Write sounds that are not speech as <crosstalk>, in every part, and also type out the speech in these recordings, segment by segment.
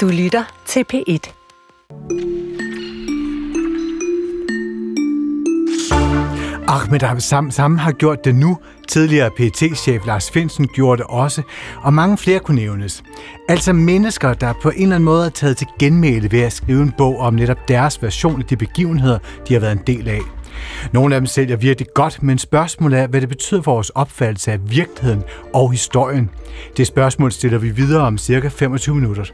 Du lytter til P1. Ahmed Absam Sam har gjort det nu. Tidligere pt chef Lars Finsen gjorde det også, og mange flere kunne nævnes. Altså mennesker, der på en eller anden måde er taget til genmæle ved at skrive en bog om netop deres version af de begivenheder, de har været en del af. Nogle af dem sælger virkelig godt, men spørgsmålet er, hvad det betyder for vores opfattelse af virkeligheden og historien. Det spørgsmål stiller vi videre om cirka 25 minutter.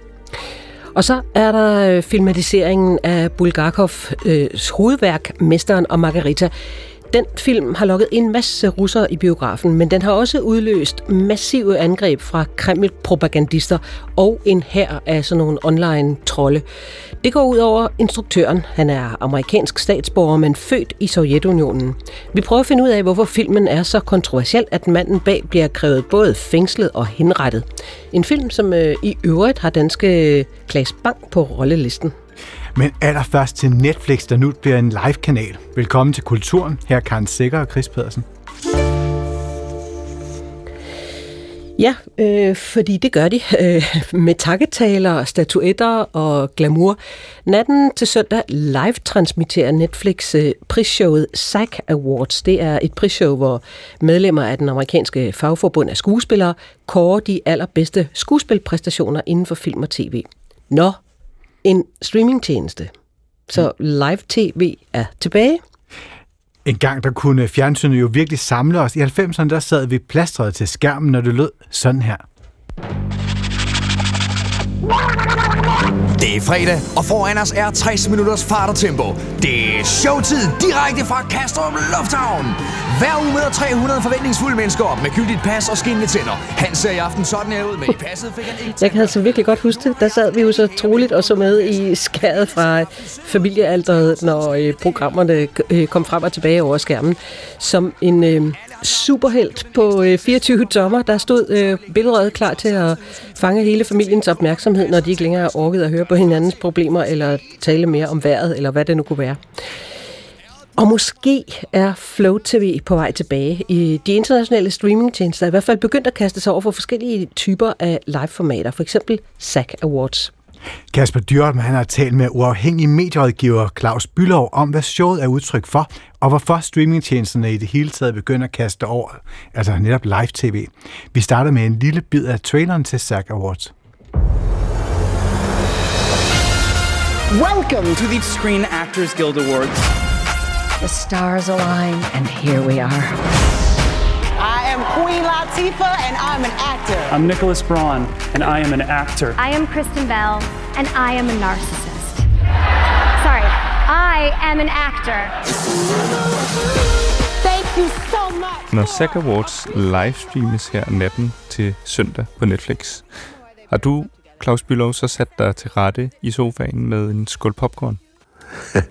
Og så er der øh, filmatiseringen af Bulgakovs øh, hovedværk, Mesteren og Margarita. Den film har lukket en masse russere i biografen, men den har også udløst massive angreb fra Kreml-propagandister og en hær af sådan nogle online-trolde. Det går ud over instruktøren. Han er amerikansk statsborger, men født i Sovjetunionen. Vi prøver at finde ud af, hvorfor filmen er så kontroversiel, at manden bag bliver krævet både fængslet og henrettet. En film, som øh, i øvrigt har danske øh, Klaas Bang på rollelisten. Men allerførst til Netflix, der nu bliver en live-kanal. Velkommen til Kulturen. Her er Karen Sikker og Chris Pedersen. Ja, øh, fordi det gør de øh, med takketaler, statuetter og glamour. Natten til søndag live transmitterer Netflix øh, prisshowet SAG Awards. Det er et prisshow, hvor medlemmer af den amerikanske fagforbund af skuespillere kårer de allerbedste skuespilpræstationer inden for film og tv. Nå, en streamingtjeneste. Så live-tv er tilbage. En gang der kunne fjernsynet jo virkelig samle os. I 90'erne der sad vi plastret til skærmen, når det lød sådan her. Det er fredag, og foran os er 60 minutters fart og tempo. Det er showtid direkte fra Kastrup Lufthavn. Hver uge møder 300 forventningsfulde mennesker op med gyldigt pas og skinnende tænder. Han ser i aften sådan her ud, men i passet fik han ikke... Jeg kan altså virkelig godt huske det. Der sad vi jo så troligt og så med i skæret fra familiealderet, når øh, programmerne øh, kom frem og tilbage over skærmen. Som en øh, superhelt på øh, 24 tommer, der stod øh, billedet klar til at fange hele familiens opmærksomhed, når de ikke længere er orket at høre på hinandens problemer eller tale mere om vejret, eller hvad det nu kunne være. Og måske er Flow TV på vej tilbage. I de internationale streamingtjenester er i hvert fald begyndt at kaste sig over for forskellige typer af live-formater, for eksempel SAC Awards. Kasper Dyrholm han har talt med uafhængig medierådgiver Claus Bylov om, hvad showet er udtryk for, og hvorfor streamingtjenesterne i det hele taget begynder at kaste over, altså netop live-tv. Vi starter med en lille bid af traileren til SAG Awards. Welcome to the Screen Actors Guild Awards. The stars align, and here we are. I am Queen Latifah, and I'm an actor. I'm Nicholas Braun, and I am an actor. I am Kristen Bell, and I am a narcissist. Sorry, I am an actor. Thank you so much. Når SAG Awards livestreames her natten til søndag på Netflix, har du, Claus Bylov, så sat dig til rette i sofaen med en skål popcorn? <laughs>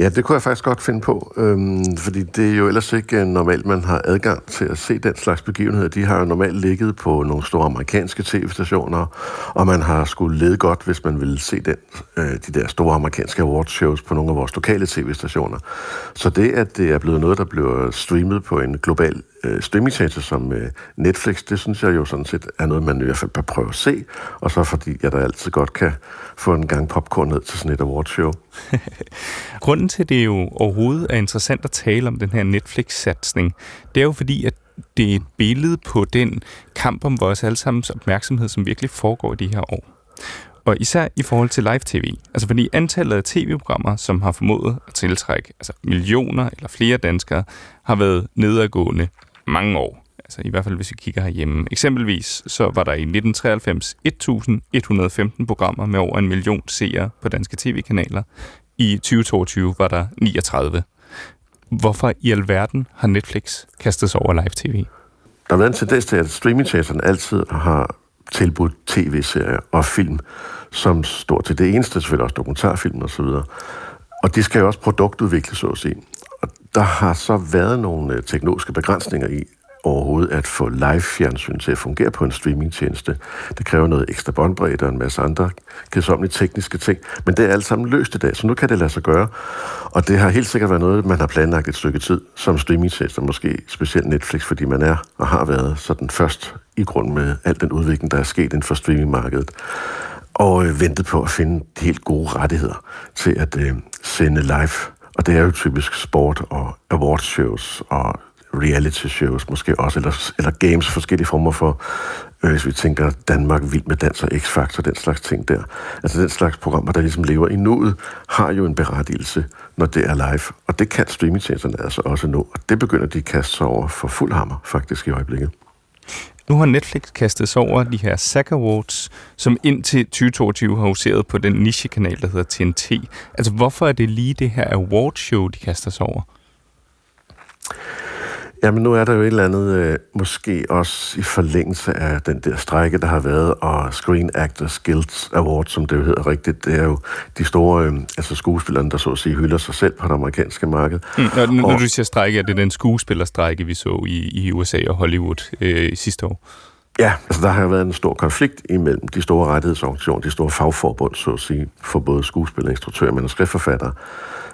Ja, det kunne jeg faktisk godt finde på, øhm, fordi det er jo ellers ikke øh, normalt, man har adgang til at se den slags begivenheder. De har jo normalt ligget på nogle store amerikanske tv-stationer, og man har skulle lede godt, hvis man ville se den, øh, de der store amerikanske awardshows på nogle af vores lokale tv-stationer. Så det, at det er blevet noget, der bliver streamet på en global øh, streamingtjeneste som øh, Netflix, det synes jeg jo sådan set er noget, man i hvert fald bør prøve at se, og så fordi jeg da altid godt kan få en gang popcorn ned til sådan et awardshow. <laughs> Grunden til, at det jo overhovedet er interessant at tale om den her Netflix-satsning, det er jo fordi, at det er et billede på den kamp om vores allesammens opmærksomhed, som virkelig foregår i de her år. Og især i forhold til live-tv. Altså fordi antallet af tv-programmer, som har formået at tiltrække altså millioner eller flere danskere, har været nedadgående mange år. Altså i hvert fald, hvis vi kigger herhjemme. Eksempelvis så var der i 1993 1115 programmer med over en million seere på danske tv-kanaler. I 2022 var der 39. Hvorfor i alverden har Netflix kastet sig over live-tv? Der har været en tendens til, at streamingtjenesterne altid har tilbudt tv-serier og film, som står til det eneste, selvfølgelig også dokumentarfilm og så videre. Og det skal jo også produktudvikle, så at sige. Der har så været nogle øh, teknologiske begrænsninger i, overhovedet at få live-fjernsyn til at fungere på en streamingtjeneste. Det kræver noget ekstra båndbredde og en masse andre kedsommelige tekniske ting, men det er alt sammen løst i dag, så nu kan det lade sig gøre. Og det har helt sikkert været noget, man har planlagt et stykke tid som streamingtjeneste, måske specielt Netflix, fordi man er og har været sådan først i grund med al den udvikling, der er sket inden for streamingmarkedet. og øh, ventet på at finde de helt gode rettigheder til at øh, sende live. Og det er jo typisk sport og awards shows og reality shows måske også, eller, eller games, forskellige former for, øh, hvis vi tænker Danmark vild med dans og X-Factor, den slags ting der. Altså den slags programmer, der ligesom lever i nuet, har jo en berettigelse, når det er live. Og det kan streamingtjenesterne altså også nå, og det begynder de at kaste sig over for fuld hammer faktisk i øjeblikket. Nu har Netflix kastet sig over de her SAG Awards, som indtil 2022 har huseret på den nichekanal, der hedder TNT. Altså, hvorfor er det lige det her awardshow, de kaster sig over? Jamen nu er der jo et eller andet, øh, måske også i forlængelse af den der strække, der har været, og Screen Actors Guild Award, som det jo hedder rigtigt, det er jo de store øh, altså skuespillerne, der så at sige hylder sig selv på det amerikanske marked. Mm, og når og, du siger strække, er det den skuespillerstrække, vi så i, i USA og Hollywood øh, sidste år? Ja, altså der har været en stor konflikt imellem de store rettighedsorganisationer, de store fagforbund, så at sige, for både skuespillere, instruktører og manuskriptforfattere,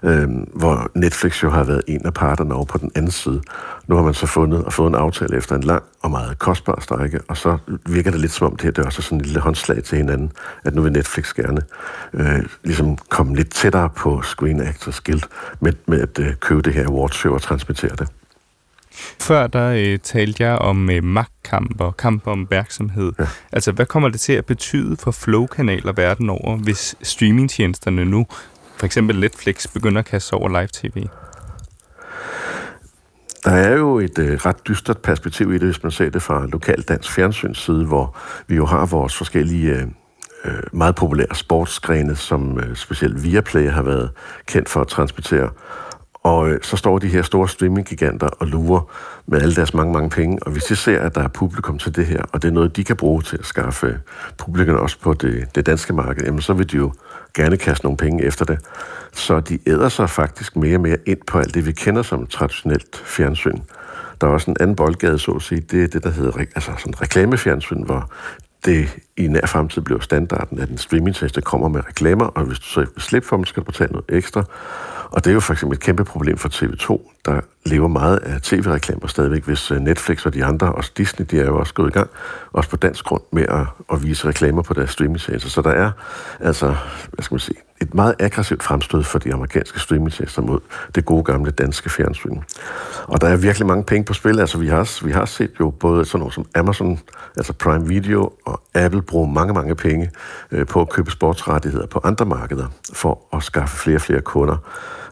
øh, hvor Netflix jo har været en af parterne over på den anden side. Nu har man så fundet og fået en aftale efter en lang og meget kostbar strække, og så virker det lidt som om det her det er også sådan en lille håndslag til hinanden, at nu vil Netflix gerne øh, ligesom komme lidt tættere på Screen Actors Guild med, med at øh, købe det her awardshow og transmittere det. Før der øh, talte jeg om øh, magtkamp og kamp om opmærksomhed. Ja. Altså, hvad kommer det til at betyde for flow-kanaler verden over, hvis streamingtjenesterne nu, for eksempel Netflix, begynder at kaste over live-tv? Der er jo et øh, ret dystert perspektiv i det, hvis man ser det fra lokal dansk fjernsyns side, hvor vi jo har vores forskellige øh, øh meget populære sportsgrene, som øh, specielt Viaplay har været kendt for at transmittere. Og øh, så står de her store streaminggiganter og lurer med alle deres mange, mange penge. Og hvis de ser, at der er publikum til det her, og det er noget, de kan bruge til at skaffe øh, publikum også på det, det danske marked, jamen så vil de jo gerne kaste nogle penge efter det. Så de æder sig faktisk mere og mere ind på alt det, vi kender som traditionelt fjernsyn. Der er også en anden boldgade, så at sige. Det er det, der hedder altså sådan reklamefjernsyn, hvor det i nær fremtid bliver standarden, at en streamingtjeneste kommer med reklamer, og hvis du så vil slippe for dem, skal du betale noget ekstra. Og det er jo for eksempel et kæmpe problem for TV2, der lever meget af tv-reklamer stadigvæk, hvis øh, Netflix og de andre, også Disney, de er jo også gået i gang, også på dansk grund, med at, at vise reklamer på deres streamingtjenester. Så der er altså, hvad skal man sige, et meget aggressivt fremstød for de amerikanske streamingtjenester mod det gode gamle danske fjernsyn. Og der er virkelig mange penge på spil. Altså, vi har, vi har set jo både sådan noget som Amazon, altså Prime Video og Apple bruge mange, mange penge øh, på at købe sportsrettigheder på andre markeder for at skaffe flere og flere kunder.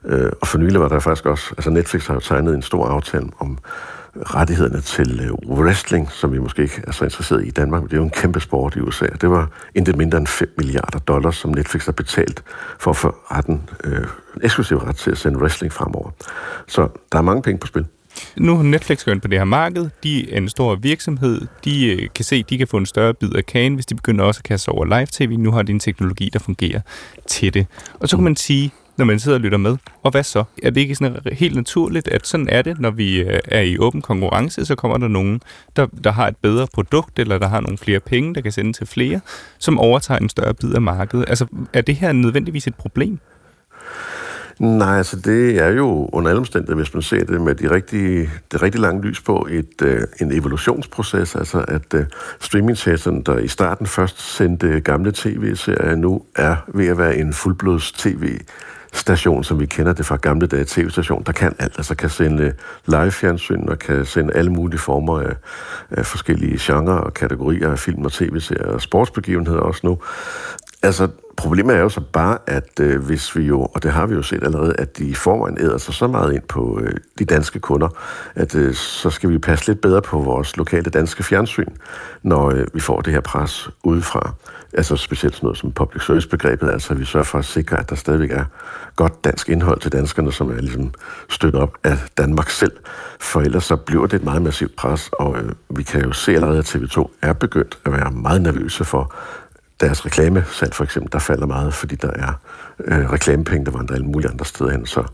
Øh, og for nylig var der faktisk også, altså Netflix har jo tegnet en stor aftale om rettighederne til øh, wrestling, som vi måske ikke er så interesseret i i Danmark, men det er jo en kæmpe sport i USA. Det var intet mindre end 5 milliarder dollars, som Netflix har betalt for at få retten, øh, eksklusiv ret til at sende wrestling fremover. Så der er mange penge på spil. Nu har Netflix gået på det her marked. De er en stor virksomhed. De øh, kan se, at de kan få en større bid af kagen, hvis de begynder også at kaste over live-tv. Nu har de en teknologi, der fungerer til det. Og så kan man sige, når man sidder og lytter med. Og hvad så? Er det ikke sådan helt naturligt, at sådan er det, når vi øh, er i åben konkurrence, så kommer der nogen, der, der har et bedre produkt, eller der har nogle flere penge, der kan sende til flere, som overtager en større bid af markedet. Altså, er det her nødvendigvis et problem? Nej, altså det er jo under alle omstændigheder, hvis man ser det med de rigtige, det rigtig lange lys på, et, øh, en evolutionsproces, altså at øh, streamingtjenesten, der i starten først sendte gamle tv-serier, nu er ved at være en fuldblods tv station, som vi kender det fra gamle dage, tv-station, der kan alt. Altså kan sende øh, live-fjernsyn og kan sende alle mulige former af, af forskellige genrer og kategorier af film og tv-serier og sportsbegivenheder også nu. Altså, problemet er jo så bare, at øh, hvis vi jo, og det har vi jo set allerede, at de i forvejen æder sig så meget ind på øh, de danske kunder, at øh, så skal vi passe lidt bedre på vores lokale danske fjernsyn, når øh, vi får det her pres udefra. Altså specielt sådan noget som public service-begrebet, altså at vi sørger for at sikre, at der stadigvæk er godt dansk indhold til danskerne, som er ligesom støttet op af Danmark selv. For ellers så bliver det et meget massivt pres, og øh, vi kan jo se allerede, at TV2 er begyndt at være meget nervøse for, deres reklamesalg for eksempel, der falder meget, fordi der er øh, reklamepenge, der vandrer alle mulige andre steder hen. Så,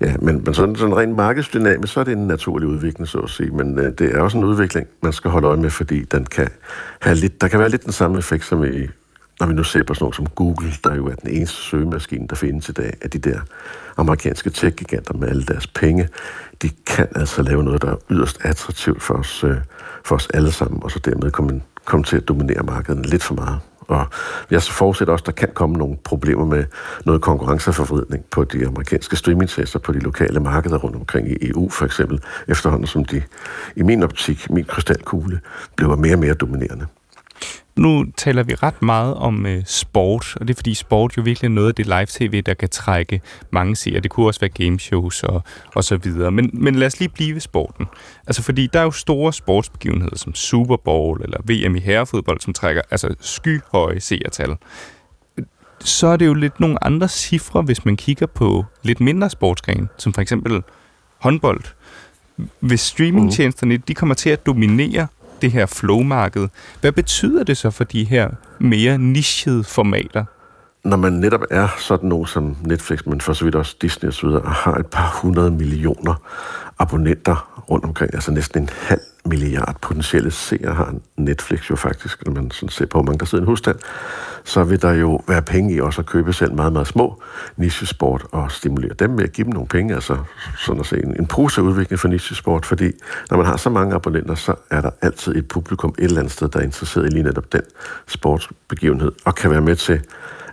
ja, men, men sådan, sådan rent markedsdynamisk, så er det en naturlig udvikling, så at sige. Men øh, det er også en udvikling, man skal holde øje med, fordi den kan have lidt, der kan være lidt den samme effekt som i når vi nu ser på sådan noget som Google, der jo er den eneste søgemaskine, der findes i dag, af de der amerikanske tech-giganter med alle deres penge, de kan altså lave noget, der er yderst attraktivt for os, øh, for os alle sammen, og så dermed komme, komme til at dominere markedet lidt for meget. Og jeg forudsætter også, at der kan komme nogle problemer med noget konkurrenceforvridning på de amerikanske streamingtester på de lokale markeder rundt omkring i EU for eksempel, efterhånden som de i min optik, min krystalkugle, bliver mere og mere dominerende. Nu taler vi ret meget om øh, sport, og det er fordi sport jo virkelig er noget af det live-tv, der kan trække mange seere. Det kunne også være gameshows og, og så videre. Men, men lad os lige blive ved sporten. Altså fordi der er jo store sportsbegivenheder som Super Bowl eller VM i herrefodbold, som trækker altså skyhøje seertal. Så er det jo lidt nogle andre cifre, hvis man kigger på lidt mindre sportsgren, som for eksempel håndbold. Hvis streamingtjenesterne de kommer til at dominere det her flowmarked. Hvad betyder det så for de her mere nichede formater? Når man netop er sådan nogen som Netflix, men for så vidt også Disney osv., og har et par hundrede millioner abonnenter rundt omkring, altså næsten en halv milliard potentielle seere har Netflix jo faktisk, når man sådan ser på, hvor mange der sidder i en husstand, så vil der jo være penge i også at købe selv meget, meget små nichesport og stimulere dem med at give dem nogle penge, altså sådan at se en, en udvikling for nichesport, fordi når man har så mange abonnenter, så er der altid et publikum et eller andet sted, der er interesseret i lige netop den sportsbegivenhed, og kan være med til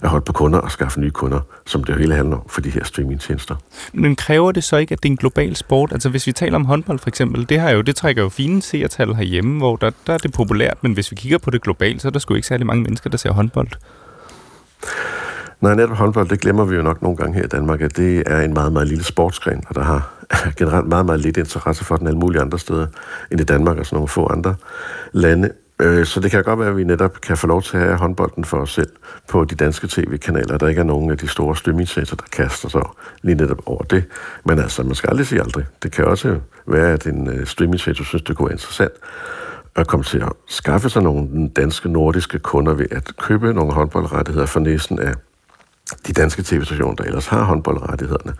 at holde på kunder og skaffe nye kunder, som det hele handler om for de her streamingtjenester. Men kræver det så ikke, at det er en global sport? Altså hvis vi taler om håndbold for eksempel, det, har jo, det trækker jo fine seertal herhjemme, hvor der, der er det populært, men hvis vi kigger på det globalt, så er der sgu ikke særlig mange mennesker, der ser håndbold. Nej, netop håndbold, det glemmer vi jo nok nogle gange her i Danmark, at det er en meget, meget lille sportsgren, og der har generelt meget, meget lidt interesse for den alle mulige andre steder end i Danmark og sådan nogle få andre lande. Øh, så det kan godt være, at vi netop kan få lov til at have håndbolden for os selv på de danske tv-kanaler. Der ikke er nogen af de store streamingtjenester, der kaster sig lige netop over det. Men altså, man skal aldrig sige aldrig. Det kan også være, at en øh, uh, streamingcentre synes, det kunne være interessant at komme til at skaffe sig nogle danske, nordiske kunder ved at købe nogle håndboldrettigheder for næsten af de danske tv-stationer, der ellers har håndboldrettighederne,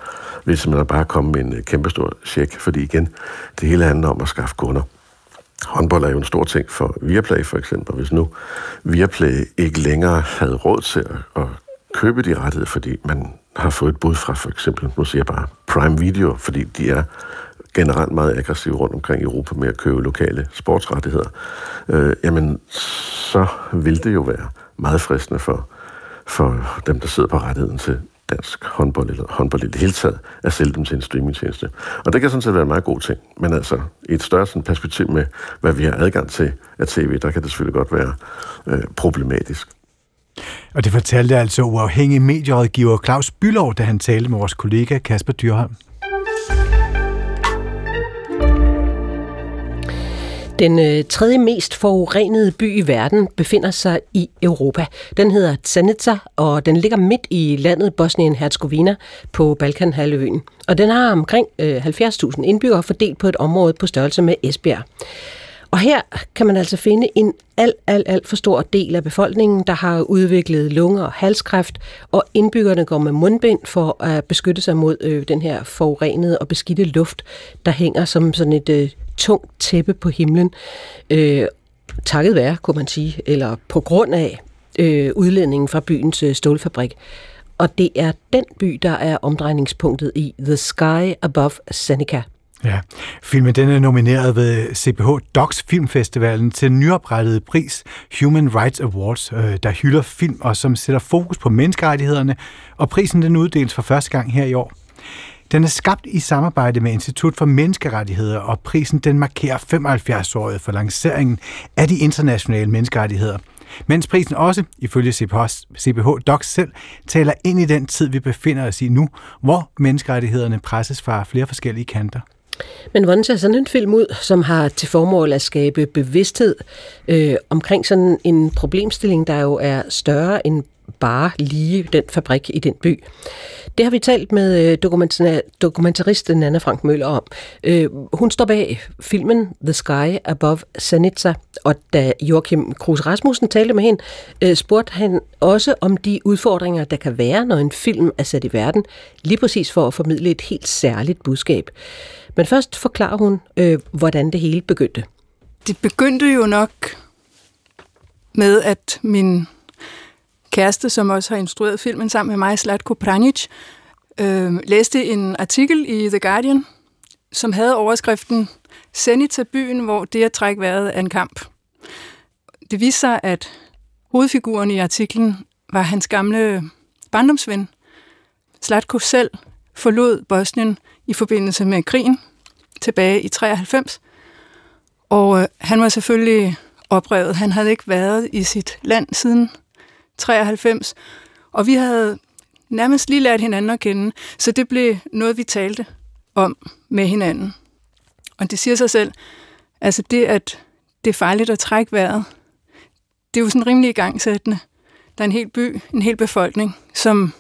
hvis man bare komme med en øh, kæmpestor check, fordi igen, det hele handler om at skaffe kunder. Håndbold er jo en stor ting for Viaplay for eksempel. Hvis nu Viaplay ikke længere havde råd til at, at købe de rettigheder, fordi man har fået et bud fra for eksempel, nu siger jeg bare Prime Video, fordi de er generelt meget aggressive rundt omkring i Europa med at købe lokale sportsrettigheder, øh, jamen så vil det jo være meget fristende for, for dem, der sidder på rettigheden til dansk håndbold eller håndbold i det hele taget, at sælge dem til en streamingtjeneste. Og det kan sådan set være en meget god ting, men altså i et større sådan, perspektiv med, hvad vi har adgang til af tv, der kan det selvfølgelig godt være øh, problematisk. Og det fortalte altså uafhængig medierådgiver Claus Bylov, da han talte med vores kollega Kasper Dyrholm. Den øh, tredje mest forurenede by i verden befinder sig i Europa. Den hedder Tsanica, og den ligger midt i landet Bosnien-Herzegovina på Balkanhalvøen. Og den har omkring øh, 70.000 indbyggere fordelt på et område på størrelse med Esbjerg. Og her kan man altså finde en alt, alt, alt for stor del af befolkningen, der har udviklet lunger og halskræft, og indbyggerne går med mundbind for at beskytte sig mod øh, den her forurenede og beskidte luft, der hænger som sådan et øh, tungt tæppe på himlen. Øh, takket være, kunne man sige, eller på grund af øh, udledningen fra byens øh, stålfabrik. Og det er den by, der er omdrejningspunktet i The Sky Above Seneca. Ja, filmen den er nomineret ved CPH Docs Filmfestivalen til den nyoprettede pris Human Rights Awards, øh, der hylder film og som sætter fokus på menneskerettighederne, og prisen den uddeles for første gang her i år. Den er skabt i samarbejde med Institut for Menneskerettigheder, og prisen den markerer 75-året for lanceringen af de internationale menneskerettigheder. Mens prisen også, ifølge CPH Docs selv, taler ind i den tid, vi befinder os i nu, hvor menneskerettighederne presses fra flere forskellige kanter. Men hvordan ser sådan en film ud, som har til formål at skabe bevidsthed øh, omkring sådan en problemstilling, der jo er større end bare lige den fabrik i den by. Det har vi talt med øh, dokumentaristen Anna Frank Møller om. Øh, hun står bag filmen The Sky Above Sanitsa, og da Joachim Kruse Rasmussen talte med hende, øh, spurgte han også om de udfordringer, der kan være, når en film er sat i verden, lige præcis for at formidle et helt særligt budskab. Men først forklarer hun, hvordan det hele begyndte. Det begyndte jo nok med, at min kæreste, som også har instrueret filmen sammen med mig, Slatko Pranic, øh, læste en artikel i The Guardian, som havde overskriften Senita byen, hvor det at trække vejret er en kamp. Det viste sig, at hovedfiguren i artiklen var hans gamle barndomsven. Slatko selv forlod Bosnien i forbindelse med krigen tilbage i 93. Og øh, han var selvfølgelig oprevet. Han havde ikke været i sit land siden 93. Og vi havde nærmest lige lært hinanden at kende, så det blev noget, vi talte om med hinanden. Og det siger sig selv, altså det, at det er farligt at trække vejret, det er jo sådan rimelig igangsættende. Der er en hel by, en hel befolkning, som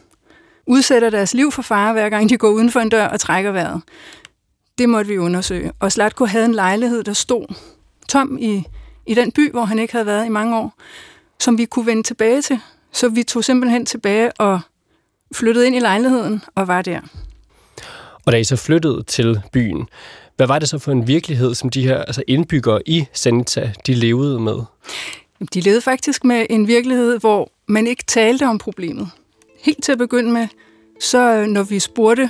udsætter deres liv for fare, hver gang de går uden for en dør og trækker vejret. Det måtte vi undersøge. Og Slatko havde en lejlighed, der stod tom i, i den by, hvor han ikke havde været i mange år, som vi kunne vende tilbage til. Så vi tog simpelthen tilbage og flyttede ind i lejligheden og var der. Og da I så flyttede til byen, hvad var det så for en virkelighed, som de her altså indbyggere i Senita, de levede med? De levede faktisk med en virkelighed, hvor man ikke talte om problemet. Helt til at begynde med, så øh, når vi spurgte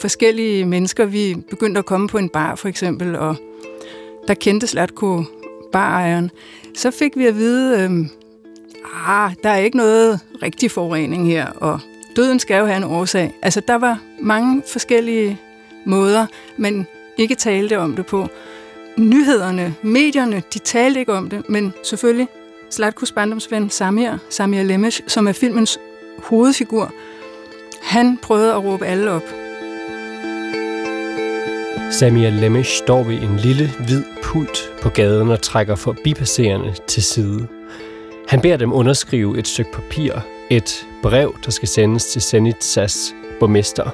forskellige mennesker, vi begyndte at komme på en bar for eksempel, og der kendte Slatko barejeren, så fik vi at vide, øh, ah, der er ikke noget rigtig forurening her, og døden skal jo have en årsag. Altså, der var mange forskellige måder, men ikke talte om det på. Nyhederne, medierne, de talte ikke om det, men selvfølgelig Slatkus barndomsven Samir, Samir Lemesh, som er filmens hovedfigur, han prøvede at råbe alle op. Samir Lemesh står ved en lille, hvid pult på gaden og trækker forbipasserende til side. Han beder dem underskrive et stykke papir, et brev, der skal sendes til Zenitsas borgmester.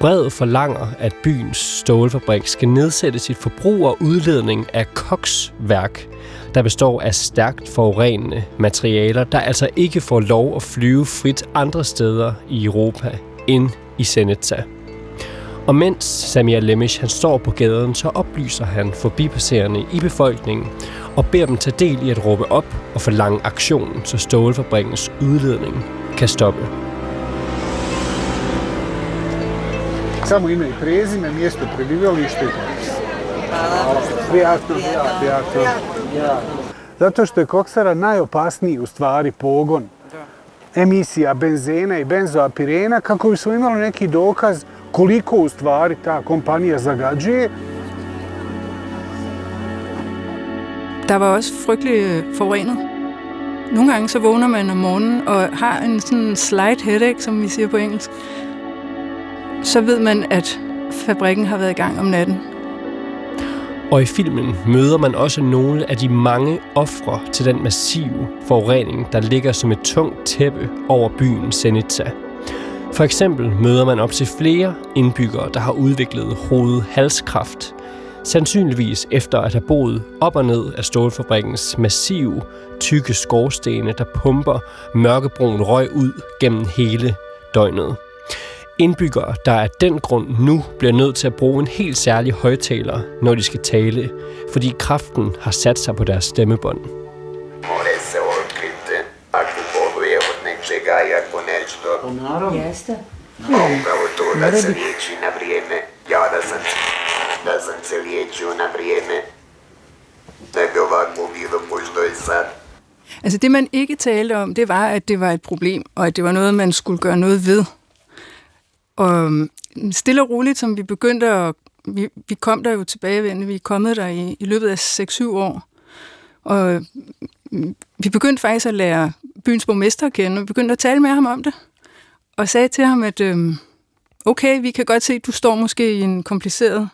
Brevet forlanger, at byens stålfabrik skal nedsætte sit forbrug og udledning af koksværk, der består af stærkt forurenende materialer, der altså ikke får lov at flyve frit andre steder i Europa end i Zenitsa. Og mens Samir Lemish han står på gaden, så oplyser han forbipasserende i befolkningen og beder dem tage del i at råbe op og forlange aktionen, så stålfabrikkens udledning kan stoppe. Samo ime i prezime, mjesto prebivalište popis. Prijatno, prijatno. Zato što je koksara najopasniji u stvari pogon emisija benzena i benzoapirena kako bi smo imali neki dokaz koliko u stvari ta kompanija zagađuje. Der var også frygtelig øh, forurenet. Nogle gange så vågner man om morgenen og har en sådan slight headache, som vi siger på engelsk. Så ved man, at fabrikken har været i gang om natten. Og i filmen møder man også nogle af de mange ofre til den massive forurening, der ligger som et tungt tæppe over byen Senica. For eksempel møder man op til flere indbyggere, der har udviklet hovedhalskræft, sandsynligvis efter at have boet op og ned af stålfabrikkens massive, tykke skorstene, der pumper mørkebrun røg ud gennem hele døgnet. Indbyggere, der af den grund nu bliver nødt til at bruge en helt særlig højtaler, når de skal tale, fordi kraften har sat sig på deres stemmebånd. Jeste. Upravo to, da se liječi na vrijeme. Ja da sam, da sam se liječio na vrijeme. Ne bi ovako bilo možda i sad. Altså det, man ikke talte om, det var, at det var et problem, og at det var noget, man skulle gøre noget ved. Og mm, stille og roligt, som vi begyndte at... Vi, vi kom der jo tilbagevendende, vi er kommet der i, i løbet af 6-7 år. Og mm, vi begyndte faktisk at lære byens borgmester at kende, og vi begyndte at tale med ham om det. Og sagde til ham, at øhm, okay, vi kan godt se, at du står måske i en kompliceret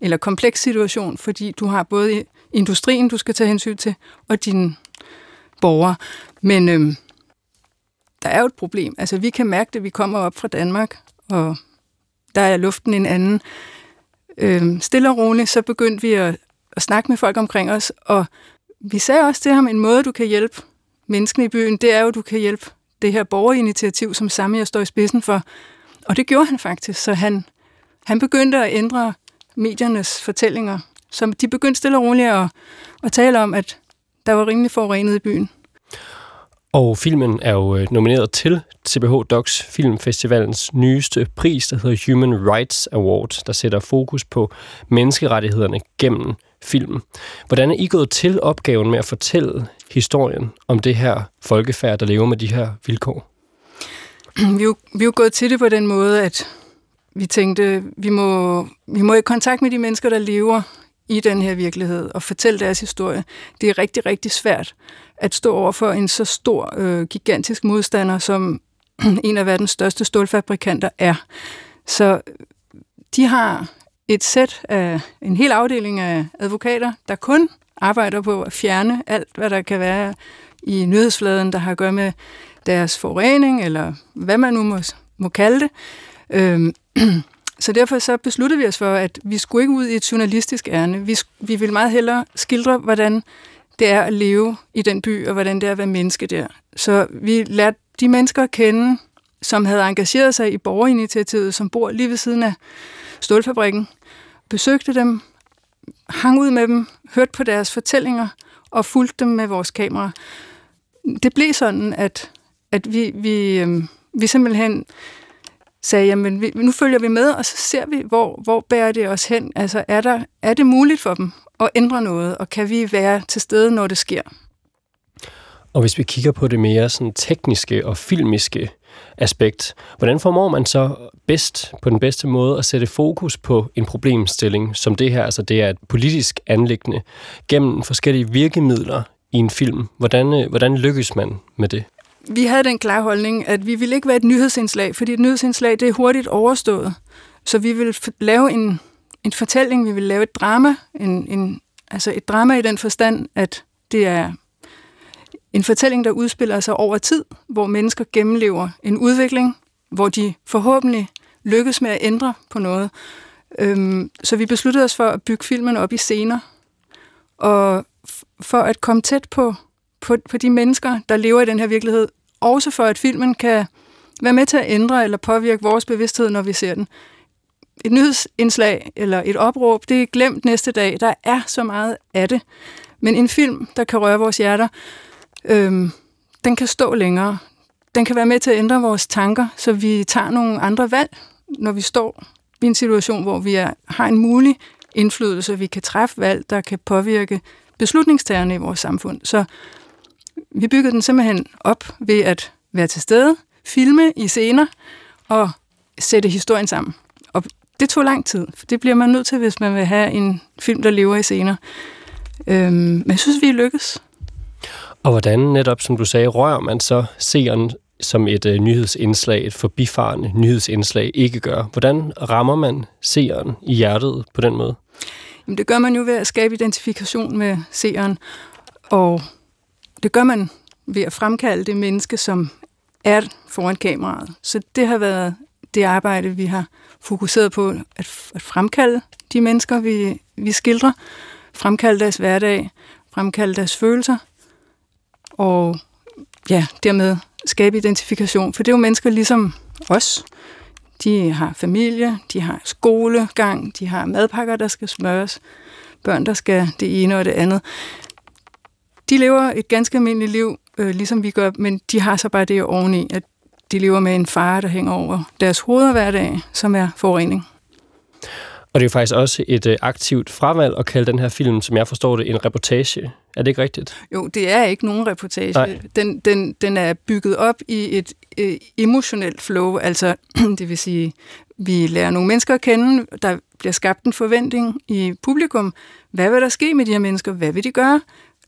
eller kompleks situation, fordi du har både industrien, du skal tage hensyn til, og dine borgere. Men øhm, der er jo et problem. Altså, vi kan mærke det, vi kommer op fra Danmark, og der er luften en anden. Øhm, stille og roligt, så begyndte vi at, at snakke med folk omkring os, og vi sagde også til ham, en måde, du kan hjælpe menneskene i byen, det er jo, at du kan hjælpe det her borgerinitiativ, som Samia står i spidsen for. Og det gjorde han faktisk, så han, han begyndte at ændre mediernes fortællinger. Så de begyndte stille og roligt at, at tale om, at der var rimelig forurenet i byen. Og filmen er jo øh, nomineret til CBH Docs Filmfestivalens nyeste pris, der hedder Human Rights Award, der sætter fokus på menneskerettighederne gennem filmen. Hvordan er I gået til opgaven med at fortælle historien om det her folkefærd, der lever med de her vilkår? Vi er, jo, vi er jo gået til det på den måde, at vi tænkte, vi må, vi må i kontakt med de mennesker, der lever i den her virkelighed og fortælle deres historie. Det er rigtig, rigtig svært at stå over for en så stor, øh, gigantisk modstander, som <clears throat> en af verdens største stålfabrikanter er. Så øh, de har et sæt af en hel afdeling af advokater, der kun arbejder på at fjerne alt, hvad der kan være i nyhedsfladen, der har at gøre med deres forurening, eller hvad man nu må, må kalde det. Øhm, <clears throat> så derfor så besluttede vi os for, at vi skulle ikke ud i et journalistisk ærne. Vi, vi ville meget hellere skildre, hvordan det er at leve i den by, og hvordan det er at være menneske der. Så vi lærte de mennesker at kende, som havde engageret sig i borgerinitiativet, som bor lige ved siden af stålfabrikken, besøgte dem, hang ud med dem, hørte på deres fortællinger og fulgte dem med vores kamera. Det blev sådan, at, at vi, vi, øh, vi simpelthen sagde, jamen vi, nu følger vi med, og så ser vi, hvor, hvor bærer det os hen. Altså er, der, er det muligt for dem at ændre noget, og kan vi være til stede, når det sker? Og hvis vi kigger på det mere sådan tekniske og filmiske aspekt, hvordan formår man så bedst på den bedste måde at sætte fokus på en problemstilling som det her, altså det er et politisk anlæggende, gennem forskellige virkemidler i en film. Hvordan, øh, hvordan lykkes man med det? Vi havde den klare holdning, at vi ville ikke være et nyhedsindslag, fordi et nyhedsindslag det er hurtigt overstået. Så vi vil lave en, en fortælling, vi vil lave et drama, en, en, altså et drama i den forstand, at det er en fortælling, der udspiller sig over tid, hvor mennesker gennemlever en udvikling, hvor de forhåbentlig lykkes med at ændre på noget. Øhm, så vi besluttede os for at bygge filmen op i scener, og for at komme tæt på, på, på de mennesker, der lever i den her virkelighed, også for at filmen kan være med til at ændre eller påvirke vores bevidsthed, når vi ser den. Et nyhedsindslag eller et opråb, det er glemt næste dag. Der er så meget af det. Men en film, der kan røre vores hjerter, øhm, den kan stå længere. Den kan være med til at ændre vores tanker, så vi tager nogle andre valg, når vi står i en situation, hvor vi er, har en mulig indflydelse. Vi kan træffe valg, der kan påvirke beslutningstagerne i vores samfund. Så vi byggede den simpelthen op ved at være til stede, filme i scener og sætte historien sammen. Og det tog lang tid, for det bliver man nødt til, hvis man vil have en film, der lever i scener. Øhm, men jeg synes, vi er lykkes. Og hvordan netop, som du sagde, rører man så seeren som et øh, nyhedsindslag, et forbifarende nyhedsindslag, ikke gør? Hvordan rammer man seeren i hjertet på den måde? Jamen, det gør man jo ved at skabe identifikation med seeren, og det gør man ved at fremkalde det menneske, som er foran kameraet. Så det har været det arbejde, vi har fokuseret på, at, at fremkalde de mennesker, vi, vi skildrer, fremkalde deres hverdag, fremkalde deres følelser, og ja, dermed skabe identifikation. For det er jo mennesker ligesom os. De har familie, de har skolegang, de har madpakker, der skal smøres, børn, der skal det ene og det andet. De lever et ganske almindeligt liv, øh, ligesom vi gør, men de har så bare det oveni, at de lever med en fare, der hænger over deres hoveder hver dag, som er forurening. Og det er jo faktisk også et øh, aktivt fravalg at kalde den her film, som jeg forstår det, en reportage. Er det ikke rigtigt? Jo, det er ikke nogen reportage. Den, den, den er bygget op i et øh, emotionelt flow, altså <clears throat> det vil sige, vi lærer nogle mennesker at kende, der bliver skabt en forventning i publikum. Hvad vil der ske med de her mennesker? Hvad vil de gøre?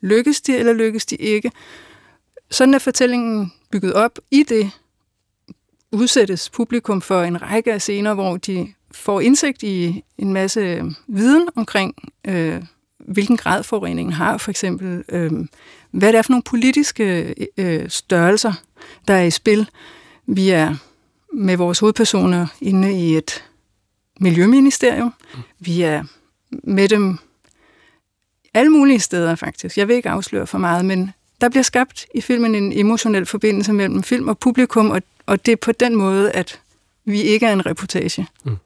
Lykkes de, eller lykkes de ikke? Sådan er fortællingen bygget op. I det udsættes publikum for en række af scener, hvor de får indsigt i en masse øh, viden omkring, øh, hvilken grad forureningen har, for eksempel, øh, hvad det er for nogle politiske øh, størrelser, der er i spil. Vi er med vores hovedpersoner inde i et miljøministerium. Vi er med dem alle mulige steder, faktisk. Jeg vil ikke afsløre for meget, men der bliver skabt i filmen en emotionel forbindelse mellem film og publikum, og, og det er på den måde, at vi ikke er en reportage. Mm.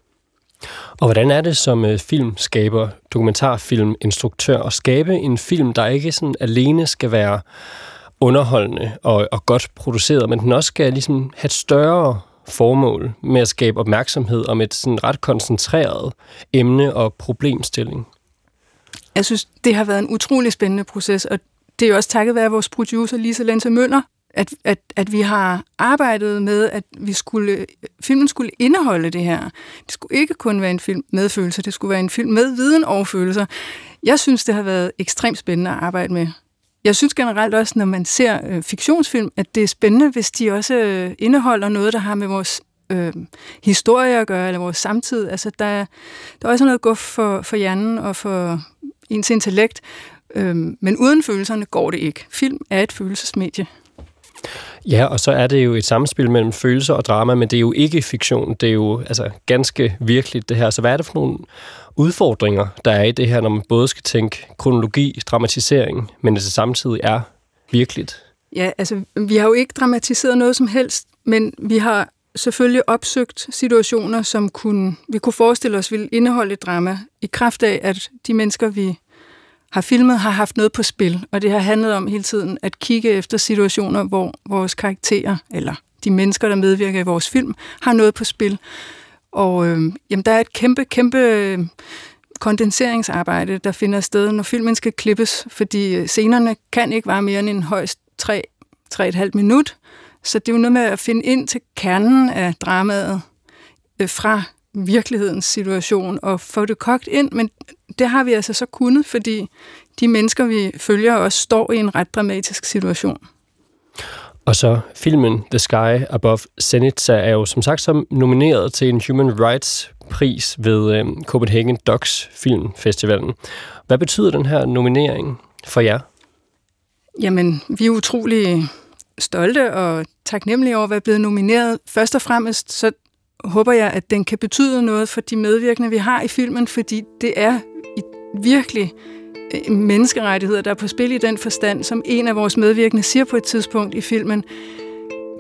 Og hvordan er det som øh, filmskaber, dokumentarfilminstruktør, at skabe en film, der ikke sådan alene skal være underholdende og, og godt produceret, men den også skal ligesom have et større formål med at skabe opmærksomhed om et sådan ret koncentreret emne og problemstilling. Jeg synes, det har været en utrolig spændende proces, og det er jo også takket være vores producer Lisa Lense Møller, at, at, at vi har arbejdet med, at vi skulle, filmen skulle indeholde det her. Det skulle ikke kun være en film med følelser, det skulle være en film med viden og følelser. Jeg synes, det har været ekstremt spændende at arbejde med. Jeg synes generelt også, når man ser øh, fiktionsfilm, at det er spændende, hvis de også øh, indeholder noget, der har med vores øh, historie at gøre, eller vores samtid. Altså, der, der er også noget guf for, for hjernen og for ens intellekt, øh, men uden følelserne går det ikke. Film er et følelsesmedie. Ja, og så er det jo et samspil mellem følelser og drama, men det er jo ikke fiktion. Det er jo altså, ganske virkeligt det her. Så hvad er det for nogle udfordringer, der er i det her, når man både skal tænke kronologi, dramatisering, men det samtidig er virkeligt? Ja, altså vi har jo ikke dramatiseret noget som helst, men vi har selvfølgelig opsøgt situationer, som kunne, vi kunne forestille os ville indeholde et drama, i kraft af, at de mennesker, vi har filmet, har haft noget på spil, og det har handlet om hele tiden at kigge efter situationer, hvor vores karakterer, eller de mennesker, der medvirker i vores film, har noget på spil. Og øh, jamen, der er et kæmpe, kæmpe øhm, kondenseringsarbejde, der finder sted, når filmen skal klippes, fordi øh, scenerne kan ikke være mere end en højst 3-3,5 minut. Så det er jo noget med at finde ind til kernen af dramaet øh, fra virkelighedens situation og få det kogt ind, men det har vi altså så kunnet, fordi de mennesker, vi følger, også står i en ret dramatisk situation. Og så filmen The Sky Above Zenitsa er jo som sagt som nomineret til en Human Rights pris ved øh, Copenhagen Docs Filmfestivalen. Hvad betyder den her nominering for jer? Jamen, vi er utrolig stolte og taknemmelige over at være blevet nomineret. Først og fremmest så håber jeg, at den kan betyde noget for de medvirkende, vi har i filmen, fordi det er virkelig øh, menneskerettigheder, der er på spil i den forstand, som en af vores medvirkende siger på et tidspunkt i filmen.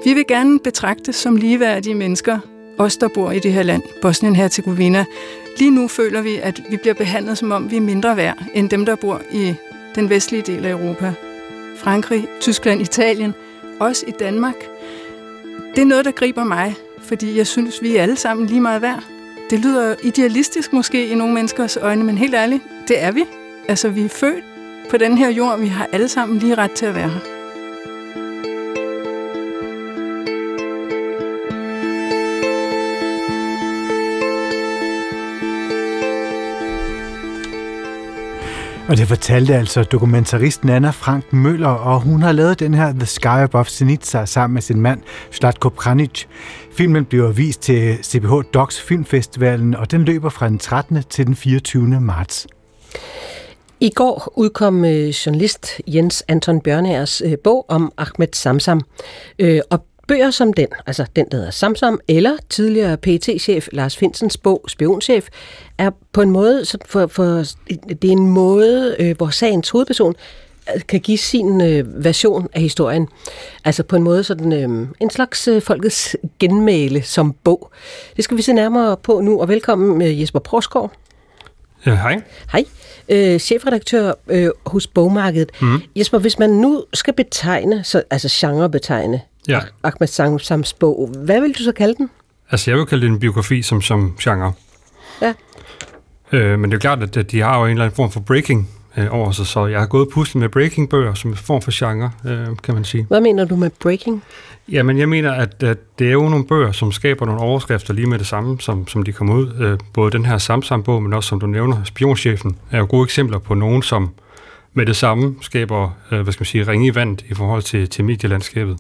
Vi vil gerne betragtes som ligeværdige mennesker, os der bor i det her land, Bosnien-Herzegovina. Lige nu føler vi, at vi bliver behandlet som om vi er mindre værd end dem, der bor i den vestlige del af Europa. Frankrig, Tyskland, Italien, også i Danmark. Det er noget, der griber mig, fordi jeg synes, vi er alle sammen lige meget værd. Det lyder idealistisk måske i nogle menneskers øjne, men helt ærligt, det er vi. Altså, vi er født på den her jord, vi har alle sammen lige ret til at være her. Og det fortalte altså dokumentaristen Anna Frank Møller, og hun har lavet den her The Sky Above Zenitsa sammen med sin mand Slatko Pranic. Filmen bliver vist til CBH Docs Filmfestivalen, og den løber fra den 13. til den 24. marts. I går udkom øh, journalist Jens Anton Bjørnærs øh, bog om Ahmed Samsam. Øh, og bøger som den, altså den, der hedder Samsam, eller tidligere pt chef Lars Finsens bog Spionchef, er på en måde, for, for, det er en måde, øh, hvor sagens hovedperson øh, kan give sin øh, version af historien. Altså på en måde sådan øh, en slags øh, folkets genmæle som bog. Det skal vi se nærmere på nu, og velkommen øh, Jesper Prosgaard. Ja, hej. Hej. Øh, chefredaktør øh, hos Bogmarkedet. Mm. Jesper, hvis man nu skal betegne, så, altså genrebetegne, ja. Ahmed Samsams bog, hvad vil du så kalde den? Altså, jeg vil kalde det en biografi som, som genre. Ja. Øh, men det er klart, at de har jo en eller anden form for breaking øh, over sig, så jeg har gået puslet med breaking-bøger som en form for genre, øh, kan man sige. Hvad mener du med breaking? Jamen, jeg mener, at, at det er jo nogle bøger, som skaber nogle overskrifter lige med det samme, som, som de kommer ud. Øh, både den her Samsam-bog, men også, som du nævner, Spionchefen, er jo gode eksempler på nogen, som med det samme skaber, øh, hvad skal man sige, ringe i vand i forhold til, til medielandskabet.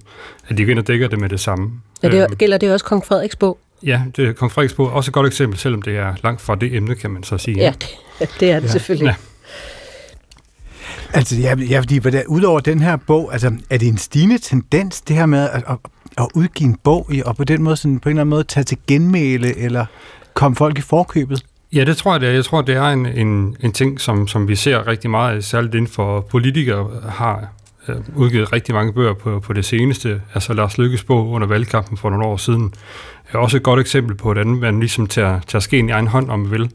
At de går ind og dækker det med det samme. Ja, det, øh, gælder det også Kong Frederiks bog? Ja, det er Kong Frederiks bog. Også et godt eksempel, selvom det er langt fra det emne, kan man så sige. Ja, det, det er det ja. selvfølgelig. Ja. Altså, ja, ja fordi udover den her bog, altså, er det en stigende tendens, det her med at, at, at udgive en bog, og på den måde sådan, på en eller anden måde tage til genmæle, eller komme folk i forkøbet? Ja, det tror jeg, det er. Jeg tror, det er en, en, en ting, som, som vi ser rigtig meget, særligt inden for politikere, har øh, udgivet rigtig mange bøger på, på det seneste. Altså Lars Lykkes bog under valgkampen for nogle år siden er også et godt eksempel på, hvordan man ligesom tager, tager skeen i egen hånd, om man vil,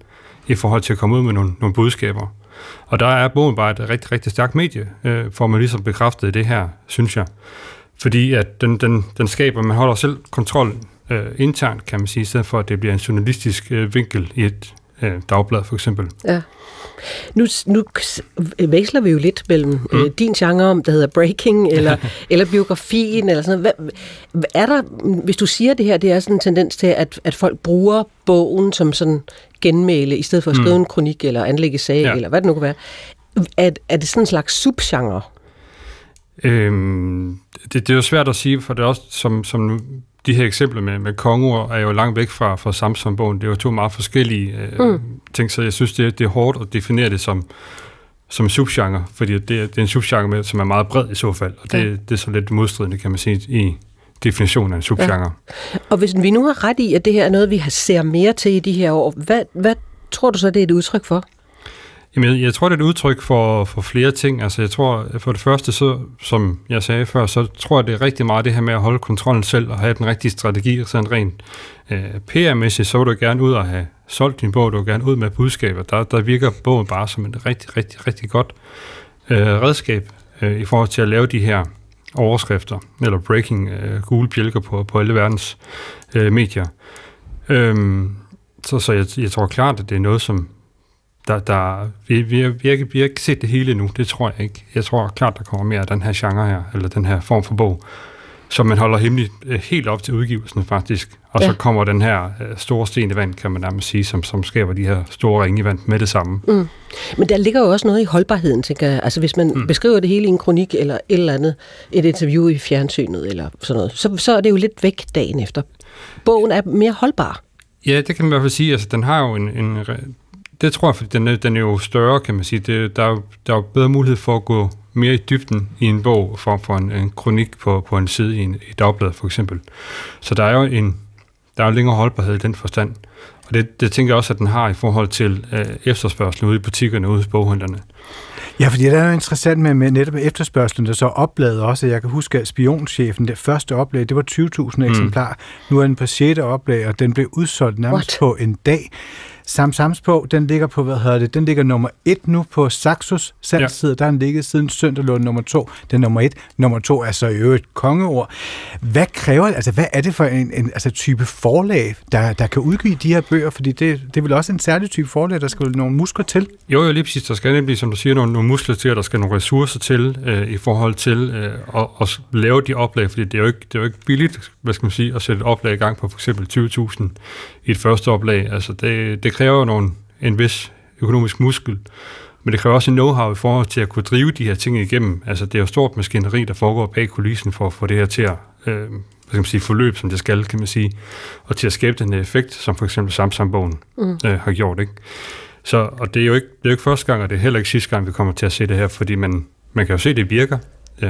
i forhold til at komme ud med nogle, nogle budskaber. Og der er bogen bare et rigtig, rigtig stærkt medie, øh, får man ligesom bekræftet det her, synes jeg. Fordi at den, den, den skaber, man holder selv kontrol øh, internt, kan man sige, i stedet for at det bliver en journalistisk øh, vinkel i et øh, dagblad for eksempel. Ja. Nu, nu veksler vi jo lidt mellem mm. øh, din genre, om der hedder breaking, eller, <laughs> eller biografien, eller sådan noget. Hvad, er der, hvis du siger det her, det er sådan en tendens til, at, at folk bruger bogen som sådan genmæle, i stedet for at skrive mm. en kronik, eller anlægge sag, ja. eller hvad det nu kan være. Er, er det sådan en slags subgenre? Øhm, det, det er jo svært at sige, for det er også, som, som de her eksempler med, med kongeord er jo langt væk fra, fra Samson-bogen. Det er jo to meget forskellige øh, mm. ting, så jeg synes, det, er, det er hårdt at definere det som, som en subgenre, fordi det, det er en subgenre, med, som er meget bred i så fald, og det, ja. det er så lidt modstridende, kan man sige, i definitionen af en subgenre. Ja. Og hvis vi nu har ret i, at det her er noget, vi ser mere til i de her år, hvad, hvad tror du så, det er et udtryk for? Jamen, jeg tror, det er et udtryk for, for flere ting. Altså, jeg tror, for det første, så, som jeg sagde før, så tror jeg, det er rigtig meget det her med at holde kontrollen selv og have den rigtige strategi, sådan rent øh, PR-mæssigt, så vil du gerne ud og have solgt din bog, du vil gerne ud med budskaber. Der, der virker bogen bare som et rigtig, rigtig, rigtig godt øh, redskab øh, i forhold til at lave de her overskrifter, eller breaking øh, gule bjælker på, på alle verdens øh, medier. Øhm, så så jeg, jeg tror klart, at det er noget, som der, der, vi, vi, vi, vi, vi har ikke set det hele nu, det tror jeg ikke. Jeg tror klart, der kommer mere af den her genre her, eller den her form for bog, som man holder hemmeligt øh, helt op til udgivelsen faktisk. Og ja. så kommer den her øh, store sten i vand, kan man nærmest sige, som, som skaber de her store ringe i vand med det samme. Mm. Men der ligger jo også noget i holdbarheden, tænker jeg. Altså hvis man mm. beskriver det hele i en kronik, eller et eller andet, et interview i fjernsynet, eller sådan noget, så, så er det jo lidt væk dagen efter. Bogen er mere holdbar. Ja, det kan man i hvert fald sige. Altså, den har jo en, en det tror jeg, fordi den er, den er jo større, kan man sige. Det, der, er, der er jo bedre mulighed for at gå mere i dybden i en bog, for, for en, en kronik på, på en side i, en, i dagbladet for eksempel. Så der er jo en der er jo længere holdbarhed i den forstand. Og det, det tænker jeg også, at den har i forhold til øh, efterspørgsel ude i butikkerne, ude hos boghandlerne. Ja, fordi det er jo interessant med, med netop efterspørgselen, der så opladet også. Jeg kan huske, at spionchefen, det første oplag, det var 20.000 mm. eksemplarer. Nu er den på 6. oplag, og den blev udsolgt nærmest What? på en dag. Sam Sams på, den ligger på, hvad hedder det, den ligger nummer et nu på Saxos salgsside. Ja. Der har den ligget siden søndag lå nummer to. Den nummer et. Nummer to er så i øvrigt kongeord. Hvad kræver, altså hvad er det for en, en altså, type forlag, der, der kan udgive de her bøger? Fordi det, det er vel også en særlig type forlag, der skal nogle muskler til? Jo, jo, lige præcis. Der skal nemlig, som du siger, nogle, nogle muskler til, og der skal nogle ressourcer til øh, i forhold til øh, at, at lave de oplag, fordi det er, jo ikke, det er jo ikke billigt, hvad skal man sige, at sætte et oplag i gang på for eksempel 20.000 i et første oplag. Altså det, det kræver nogle, en vis økonomisk muskel, men det kræver også en know-how i forhold til at kunne drive de her ting igennem. Altså det er jo stort maskineri, der foregår bag kulissen for at få det her til at øh, hvad skal man sige, forløb, som det skal, kan man sige, og til at skabe den effekt, som for eksempel Samsung-bogen mm. øh, har gjort. Ikke? Så, og det er, jo ikke, det er jo ikke første gang, og det er heller ikke sidste gang, vi kommer til at se det her, fordi man, man kan jo se, at det virker. Øh,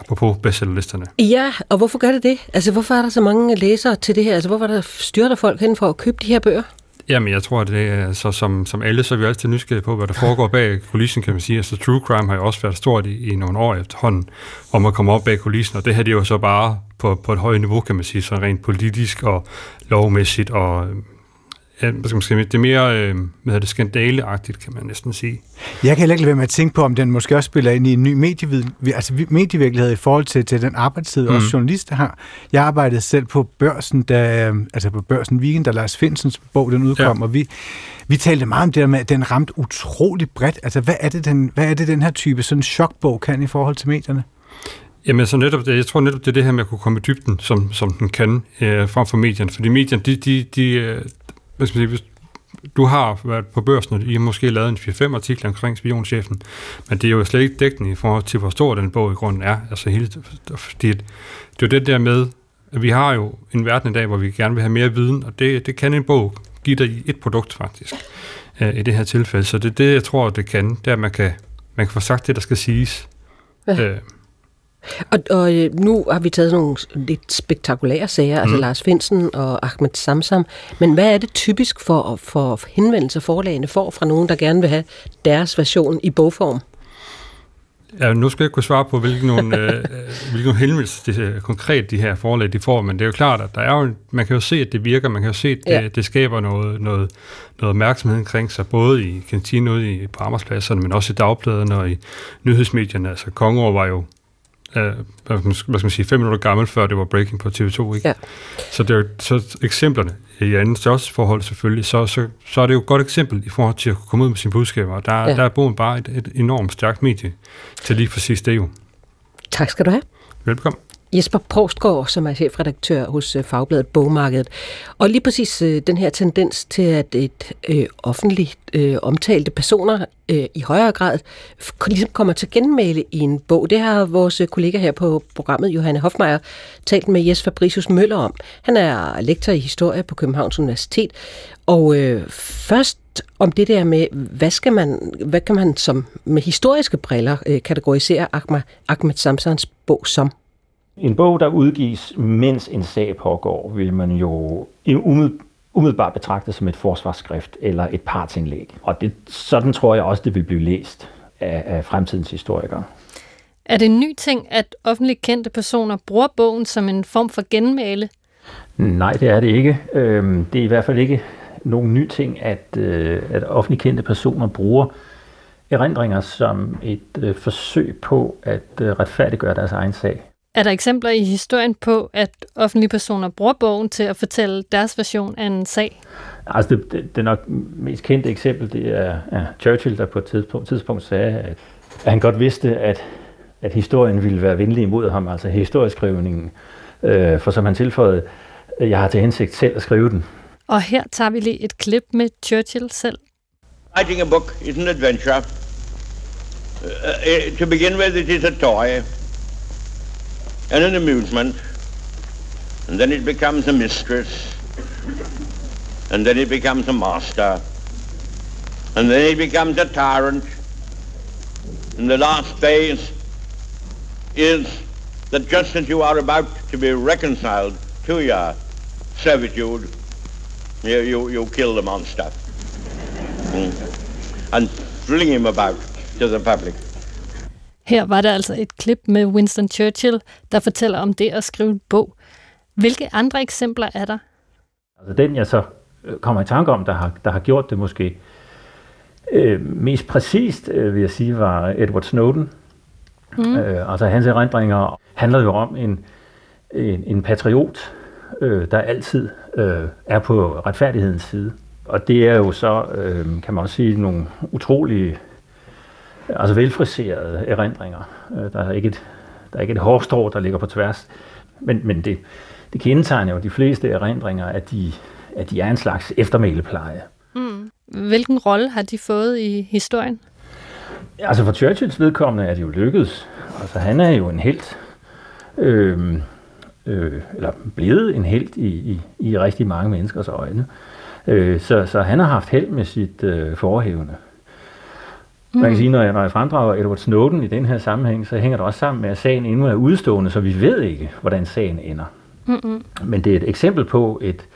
apropos bestsellerlisterne. Ja, og hvorfor gør det det? Altså, hvorfor er der så mange læsere til det her? Altså, hvorfor er der styrter folk hen for at købe de her bøger? Jamen, jeg tror, at det er så som, som alle, så er vi altid nysgerrige på, hvad der foregår bag kulissen, kan man sige. Altså, true crime har jo også været stort i, i nogle år efterhånden, om at komme op bag kulissen, og det her det er jo så bare på, på et højt niveau, kan man sige, så rent politisk og lovmæssigt og ja, hvad skal man sige, det er mere øh, hvad det, skandaleagtigt, kan man næsten sige. Jeg kan heller ikke lade være med at tænke på, om den måske også spiller ind i en ny medievid, altså medievirkelighed i forhold til, til den arbejdstid, mm. også journalister har. Jeg arbejdede selv på børsen, da, altså på børsen Weekend, da Lars Finsens bog den udkom, ja. og vi, vi talte meget om det der med, at den ramte utroligt bredt. Altså, hvad er det, den, hvad er det den her type sådan chokbog kan i forhold til medierne? Jamen, så netop det, jeg tror netop, det er det her med at kunne komme i dybden, som, som den kan, øh, frem for medierne. Fordi medierne, de, de, de, sige, hvis du har været på børsen, og I har måske lavet en 4-5 artikler omkring spionchefen, men det er jo slet ikke dækkende i forhold til, hvor stor den bog i grunden er. Altså hele, fordi det er jo det der med, at vi har jo en verden i dag, hvor vi gerne vil have mere viden, og det, det kan en bog give dig i et produkt faktisk, øh, i det her tilfælde. Så det er det, jeg tror, det kan, det er, at man kan, man kan få sagt det, der skal siges. Ja. Øh, og, og øh, nu har vi taget nogle lidt spektakulære sager, mm. altså mhm. Lars Finsen og Ahmed Samsam. Men hvad er det typisk for, for henvendelser forlagene får fra nogen, der gerne vil have deres version i bogform? Ja, nu skal jeg kunne svare på, hvilke nogle, <laughs> øh, hvilke nogle henvendelser det, konkret de her forlag de får, men det er jo klart, at der er jo, man kan jo se, at det virker, man kan jo se, at det, ja. det skaber noget, noget, noget opmærksomhed omkring sig, både i kantinen ude i, på arbejdspladserne, men også i dagbladene og i nyhedsmedierne. Altså, Kongeår var jo øh, hvad skal man sige, fem minutter gammel, før det var breaking på TV2. Ikke? Ja. Så, det er, så eksemplerne i anden størrelsesforhold selvfølgelig, så, så, så er det jo et godt eksempel i forhold til at komme ud med sine budskaber. Der, ja. der er bogen bare et, et enormt stærkt medie til lige præcis det jo. Tak skal du have. Velkommen. Jesper Prostgaard, som er chefredaktør hos øh, Fagbladet Bogmarkedet. Og lige præcis øh, den her tendens til, at et øh, offentligt øh, omtalte personer øh, i højere grad ligesom kommer til genmale i en bog. Det har vores øh, kollega her på programmet, Johanne Hofmeier, talt med Jes Fabricius Møller om. Han er lektor i historie på Københavns Universitet. Og øh, først om det der med, hvad, skal man, hvad kan man som med historiske briller øh, kategorisere Ahmed, Ahmed Samsons bog som? En bog, der udgives, mens en sag pågår, vil man jo umiddelbart betragte som et forsvarsskrift eller et partsindlæg. Og det, sådan tror jeg også, det vil blive læst af, af fremtidens historikere. Er det en ny ting, at offentligt kendte personer bruger bogen som en form for genmale? Nej, det er det ikke. Øhm, det er i hvert fald ikke nogen ny ting, at, øh, at offentligt kendte personer bruger erindringer som et øh, forsøg på at øh, retfærdiggøre deres egen sag. Er der eksempler i historien på, at offentlige personer bruger bogen til at fortælle deres version af en sag? Altså det, det, det nok mest kendte eksempel, det er ja, Churchill, der på et tidspunkt, tidspunkt sagde, at, at han godt vidste, at, at historien ville være venlig imod ham, altså historieskrivningen. Øh, for som han tilføjede, jeg har til hensigt selv at skrive den. Og her tager vi lige et klip med Churchill selv. Writing a book is an adventure. Uh, uh, to begin with, it is a toy. And an amusement, and then it becomes a mistress, and then it becomes a master, and then it becomes a tyrant, and the last phase is that just as you are about to be reconciled to your servitude, you, you, you kill the monster. Mm. and fling him about to the public. Her var der altså et klip med Winston Churchill, der fortæller om det at skrive en bog. Hvilke andre eksempler er der? Altså den, jeg så øh, kommer i tanke om, der har, der har gjort det måske øh, mest præcist, øh, vil jeg sige, var Edward Snowden. Mm. Øh, altså hans erindringer handler jo om en, en, en patriot, øh, der altid øh, er på retfærdighedens side. Og det er jo så, øh, kan man også sige, nogle utrolige altså velfriserede erindringer. Øh, der er ikke et, der er ikke et hårstrå, der ligger på tværs. Men, men det, det kendetegner jo de fleste erindringer, at de, at de er en slags eftermælepleje. Mm. Hvilken rolle har de fået i historien? Altså for Churchills vedkommende er det jo lykkedes. Altså han er jo en helt, øh, øh, eller blevet en helt i, i, i rigtig mange menneskers øjne. Øh, så, så han har haft held med sit øh, forhævende. Mm. Man kan sige, når jeg, når jeg fremdrager Edward Snowden i den her sammenhæng, så hænger det også sammen med, at sagen endnu er udstående, så vi ved ikke, hvordan sagen ender. Mm-hmm. Men det er et eksempel på et,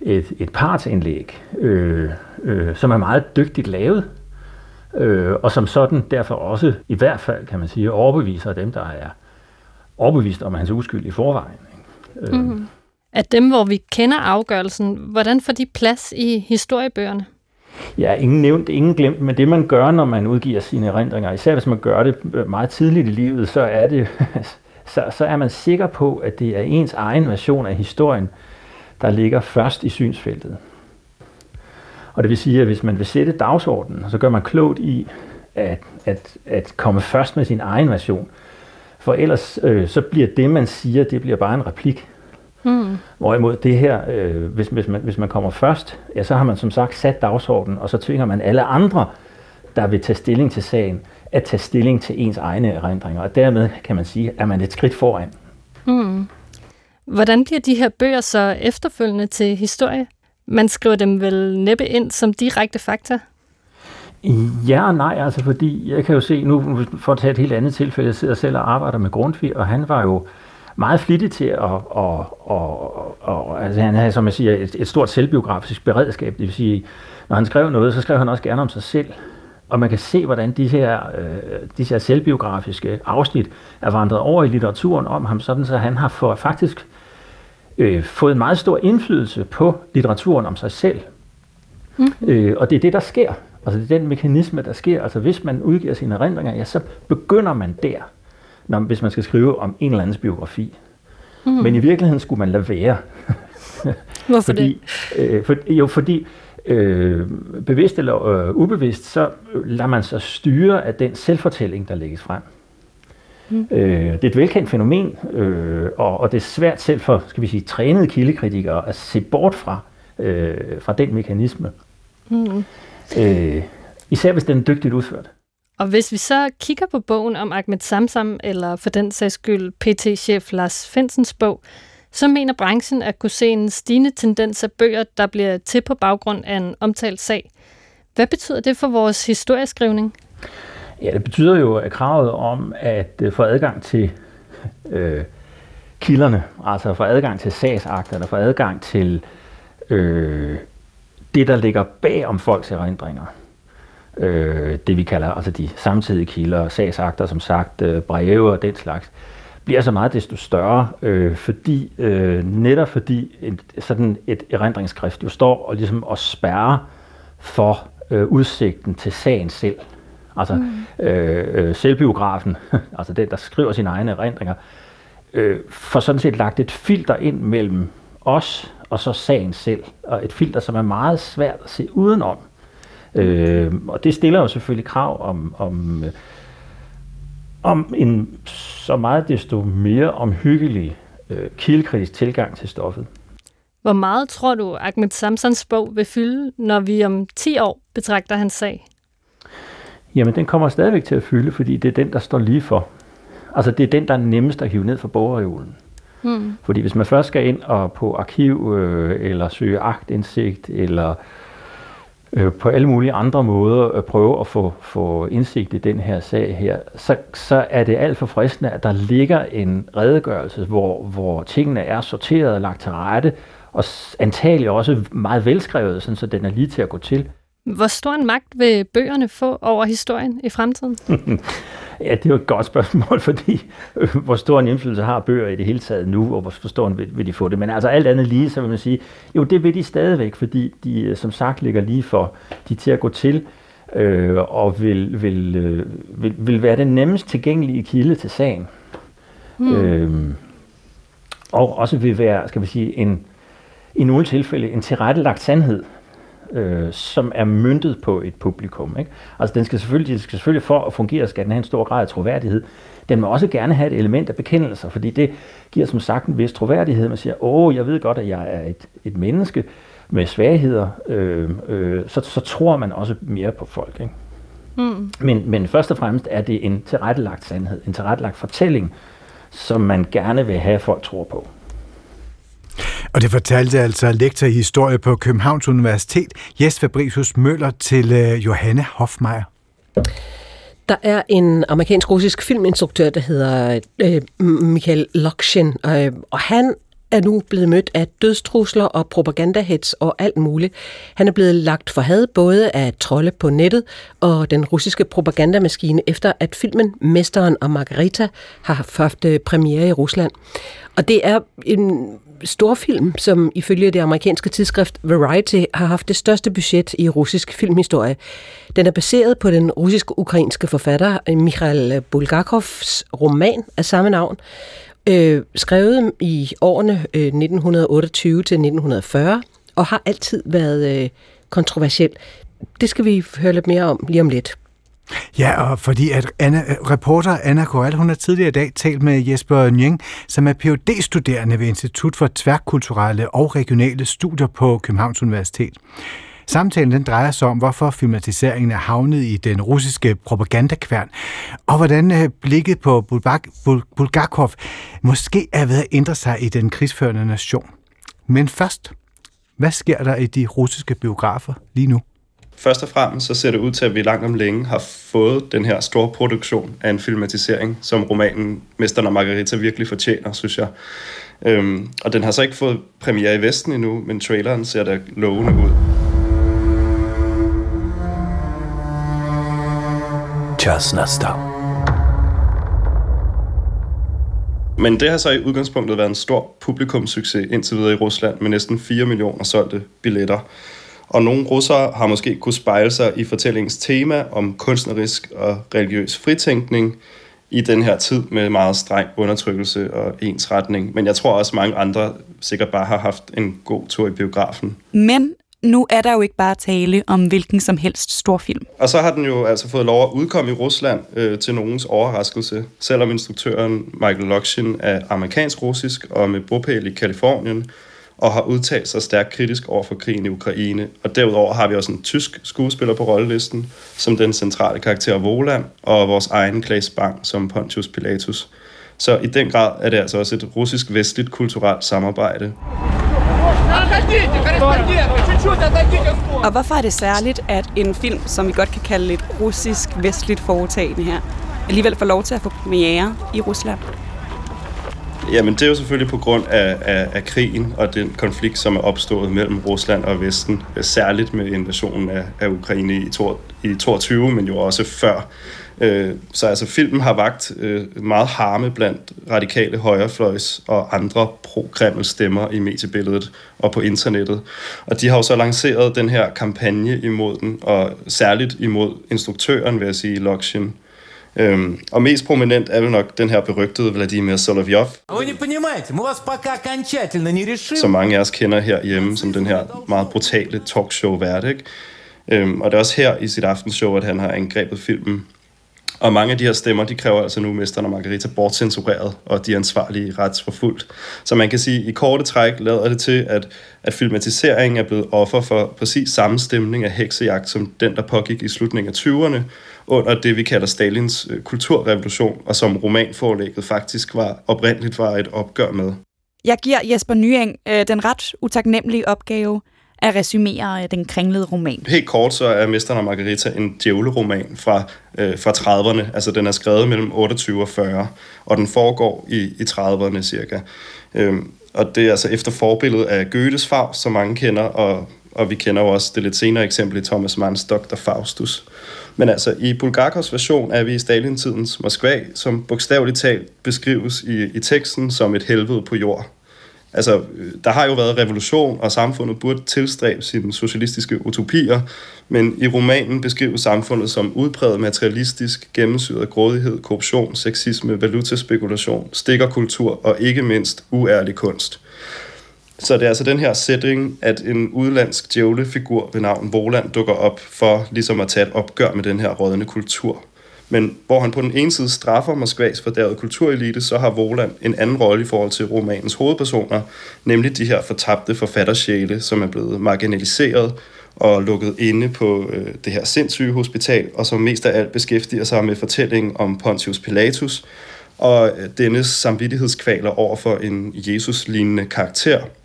et, et partsindlæg, øh, øh, som er meget dygtigt lavet, øh, og som sådan derfor også, i hvert fald kan man sige, overbeviser dem, der er overbevist om hans uskyld i forvejen. Ikke? Mm-hmm. At dem, hvor vi kender afgørelsen, hvordan får de plads i historiebøgerne? Ja, ingen nævnt, ingen glemt, men det man gør, når man udgiver sine erindringer, især hvis man gør det øh, meget tidligt i livet, så er det <laughs> så, så er man sikker på, at det er ens egen version af historien, der ligger først i synsfeltet. Og det vil sige, at hvis man vil sætte dagsordenen, så gør man klogt i at, at, at komme først med sin egen version. For ellers øh, så bliver det, man siger, det bliver bare en replik. Mm. Hvorimod det her, øh, hvis, hvis, man, hvis man kommer først, ja, så har man som sagt sat dagsordenen, og så tvinger man alle andre, der vil tage stilling til sagen, at tage stilling til ens egne erindringer. Og dermed kan man sige, at man et skridt foran. Mm. Hvordan bliver de her bøger så efterfølgende til historie? Man skriver dem vel næppe ind som direkte fakta? Ja og nej, altså fordi jeg kan jo se, nu for at tage et helt andet tilfælde, jeg sidder selv og arbejder med Grundtvig, og han var jo meget flittig til at, og, og, og, altså han havde, som jeg siger, et, et stort selvbiografisk beredskab. Det vil sige, når han skrev noget, så skrev han også gerne om sig selv. og man kan se, hvordan de her, øh, de her selvbiografiske afsnit er vandret over i litteraturen om ham, sådan så han har for, faktisk øh, fået en meget stor indflydelse på litteraturen om sig selv. Mm. Øh, og det er det, der sker. Altså det er den mekanisme, der sker. Altså hvis man udgiver sine erindringer, ja, så begynder man der, når, hvis man skal skrive om en eller andens biografi. Mm. Men i virkeligheden skulle man lade være. <laughs> Hvorfor fordi, det? Øh, for, jo, fordi øh, bevidst eller øh, ubevidst, så lader man sig styre af den selvfortælling, der lægges frem. Mm. Øh, det er et velkendt fænomen, øh, og, og det er svært selv for skal vi sige, trænede kildekritikere at se bort fra, øh, fra den mekanisme. Mm. Øh, især hvis den er dygtigt udført. Og hvis vi så kigger på bogen om Ahmed Samsam, eller for den sags skyld PT-chef Lars Finsens bog, så mener branchen at kunne se en stigende tendens af bøger, der bliver til på baggrund af en omtalt sag. Hvad betyder det for vores historieskrivning? Ja, det betyder jo at kravet om at øh, få adgang til øh, kilderne, altså få adgang til sagsakterne, få adgang til øh, det, der ligger bag om folks erindringer. Øh, det vi kalder altså de samtidige kilder, sagsakter, som sagt, øh, breve og den slags, bliver så meget desto større, øh, fordi øh, netop fordi et, sådan et erindringsskrift jo står og ligesom og spærrer for øh, udsigten til sagen selv. Altså mm. øh, øh, selvbiografen, <laughs> altså den, der skriver sine egne erindringer, øh, får sådan set lagt et filter ind mellem os og så sagen selv. Og et filter, som er meget svært at se udenom. Øh, og det stiller jo selvfølgelig krav om, om, øh, om en så meget desto mere omhyggelig øh, kildekritisk tilgang til stoffet. Hvor meget tror du, Ahmed Samsons bog vil fylde, når vi om 10 år betragter hans sag? Jamen, den kommer stadigvæk til at fylde, fordi det er den, der står lige for. Altså, det er den, der er nemmest at hive ned fra bogreolen. Hmm. Fordi hvis man først skal ind og på arkiv, øh, eller søge agtindsigt, eller øh, på alle mulige andre måder at prøve at få, få indsigt i den her sag her, så, så er det alt for fristende, at der ligger en redegørelse, hvor, hvor tingene er sorteret og lagt til rette, og antageligt også meget velskrevet, sådan, så den er lige til at gå til. Hvor stor en magt vil bøgerne få over historien i fremtiden? <laughs> ja, det er jo et godt spørgsmål, <laughs> fordi øh, hvor stor en indflydelse har bøger i det hele taget nu, og hvor stor en vil, vil de få det. Men altså alt andet lige, så vil man sige, jo det vil de stadigvæk, fordi de øh, som sagt ligger lige for, de til at gå til, øh, og vil, vil, øh, vil, vil være den nemmest tilgængelige kilde til sagen. Hmm. Øh, og også vil være, skal vi sige, en, i nogle tilfælde en tilrettelagt sandhed, øh, som er myndet på et publikum. Ikke? Altså den skal selvfølgelig, den skal selvfølgelig for at fungere, skal den have en stor grad af troværdighed. Den må også gerne have et element af bekendelser, fordi det giver som sagt en vis troværdighed. Man siger, åh, jeg ved godt, at jeg er et, et menneske med svagheder, øh, øh, så, så tror man også mere på folk. Ikke? Mm. Men, men først og fremmest er det en tilrettelagt sandhed, en tilrettelagt fortælling, som man gerne vil have, at folk tror på. Og det fortalte altså lektor i historie på Københavns Universitet, Jes Fabricius Møller til øh, Johanne Hofmeier. Der er en amerikansk-russisk filminstruktør, der hedder øh, Michael Lokshin, øh, og han er nu blevet mødt af dødstrusler og propagandahets og alt muligt. Han er blevet lagt for had både af trolde på nettet og den russiske propagandamaskine, efter at filmen Mesteren og Margarita har haft øh, premiere i Rusland. Og det er en stor film, som ifølge det amerikanske tidsskrift Variety har haft det største budget i russisk filmhistorie. Den er baseret på den russisk-ukrainske forfatter Mikhail Bulgakovs roman af samme navn, øh, skrevet i årene øh, 1928 til 1940, og har altid været øh, kontroversiel. Det skal vi høre lidt mere om lige om lidt. Ja, og fordi at Anna, øh, reporter Anna Koral, hun har tidligere i dag talt med Jesper Njeng, som er phd studerende ved Institut for Tværkulturelle og Regionale Studier på Københavns Universitet. Samtalen den drejer sig om, hvorfor filmatiseringen er havnet i den russiske propagandakværn, og hvordan øh, blikket på Bulgakov måske er ved at ændre sig i den krigsførende nation. Men først, hvad sker der i de russiske biografer lige nu? Først og fremmest så ser det ud til, at vi langt om længe har fået den her store produktion af en filmatisering, som romanen Mesteren og Margarita virkelig fortjener, synes jeg. Øhm, og den har så ikke fået premiere i Vesten endnu, men traileren ser da lovende ud. Czas nastał. Men det har så i udgangspunktet været en stor publikumssucces indtil videre i Rusland med næsten 4 millioner solgte billetter. Og nogle russere har måske kunne spejle sig i fortællingens tema om kunstnerisk og religiøs fritænkning i den her tid med meget streng undertrykkelse og ensretning. Men jeg tror også, mange andre sikkert bare har haft en god tur i biografen. Men nu er der jo ikke bare tale om hvilken som helst stor film. Og så har den jo altså fået lov at udkomme i Rusland øh, til nogens overraskelse, selvom instruktøren Michael Lokshin er amerikansk-russisk og med bopæl i Kalifornien, og har udtalt sig stærkt kritisk over for krigen i Ukraine. Og derudover har vi også en tysk skuespiller på rollelisten, som den centrale karakter Voland, og vores egen Klaas Bang som Pontius Pilatus. Så i den grad er det altså også et russisk-vestligt kulturelt samarbejde. Og hvorfor er det særligt, at en film, som vi godt kan kalde et russisk-vestligt foretagende her, alligevel får lov til at få premiere i Rusland? Jamen, det er jo selvfølgelig på grund af, af, af krigen og den konflikt, som er opstået mellem Rusland og Vesten, særligt med invasionen af, af Ukraine i, to, i 22, men jo også før. Øh, så altså, filmen har vagt øh, meget harme blandt radikale højrefløjs og andre pro stemmer i mediebilledet og på internettet. Og de har jo så lanceret den her kampagne imod den, og særligt imod instruktøren, vil jeg sige, Lokshin, Øhm, og mest prominent er vel nok den her berygtede Vladimir Solovyov, som mange af os kender herhjemme som den her meget brutale talkshow-vært. Ikke? Øhm, og det er også her i sit aftenshow, at han har angrebet filmen. Og mange af de her stemmer, de kræver altså nu mesteren og Margarita bortcensureret, og de ansvarlige retsforfulgt. Så man kan sige, at i korte træk lader det til, at, at filmatiseringen er blevet offer for præcis samme stemning af heksejagt, som den, der pågik i slutningen af 20'erne, under det, vi kalder Stalins øh, kulturrevolution, og som romanforlægget faktisk var oprindeligt var et opgør med. Jeg giver Jesper Nyeng øh, den ret utaknemmelige opgave at resumere øh, den kringlede roman. Helt kort så er Mesteren og Margarita en djævleroman fra, øh, fra 30'erne. Altså den er skrevet mellem 28 og 40, og den foregår i, i 30'erne cirka. Øhm, og det er altså efter forbilledet af Goethes Faust, som mange kender, og, og vi kender jo også det lidt senere eksempel i Thomas Manns Dr. Faustus. Men altså, i Bulgakovs version er vi i Stalintidens Moskva, som bogstaveligt talt beskrives i, i teksten som et helvede på jord. Altså, der har jo været revolution, og samfundet burde tilstræbe sine socialistiske utopier, men i romanen beskrives samfundet som udpræget materialistisk, gennemsyret af grådighed, korruption, sexisme, valutaspekulation, stikkerkultur og ikke mindst uærlig kunst. Så det er altså den her sætning, at en udlandsk djævlefigur ved navn Voland dukker op for ligesom at tage et opgør med den her rådende kultur. Men hvor han på den ene side straffer Moskvas fordærede kulturelite, så har Voland en anden rolle i forhold til romanens hovedpersoner, nemlig de her fortabte forfattersjæle, som er blevet marginaliseret og lukket inde på øh, det her sindssyge hospital, og som mest af alt beskæftiger sig med fortællingen om Pontius Pilatus, og øh, dennes samvittighedskvaler over for en Jesus-lignende karakter –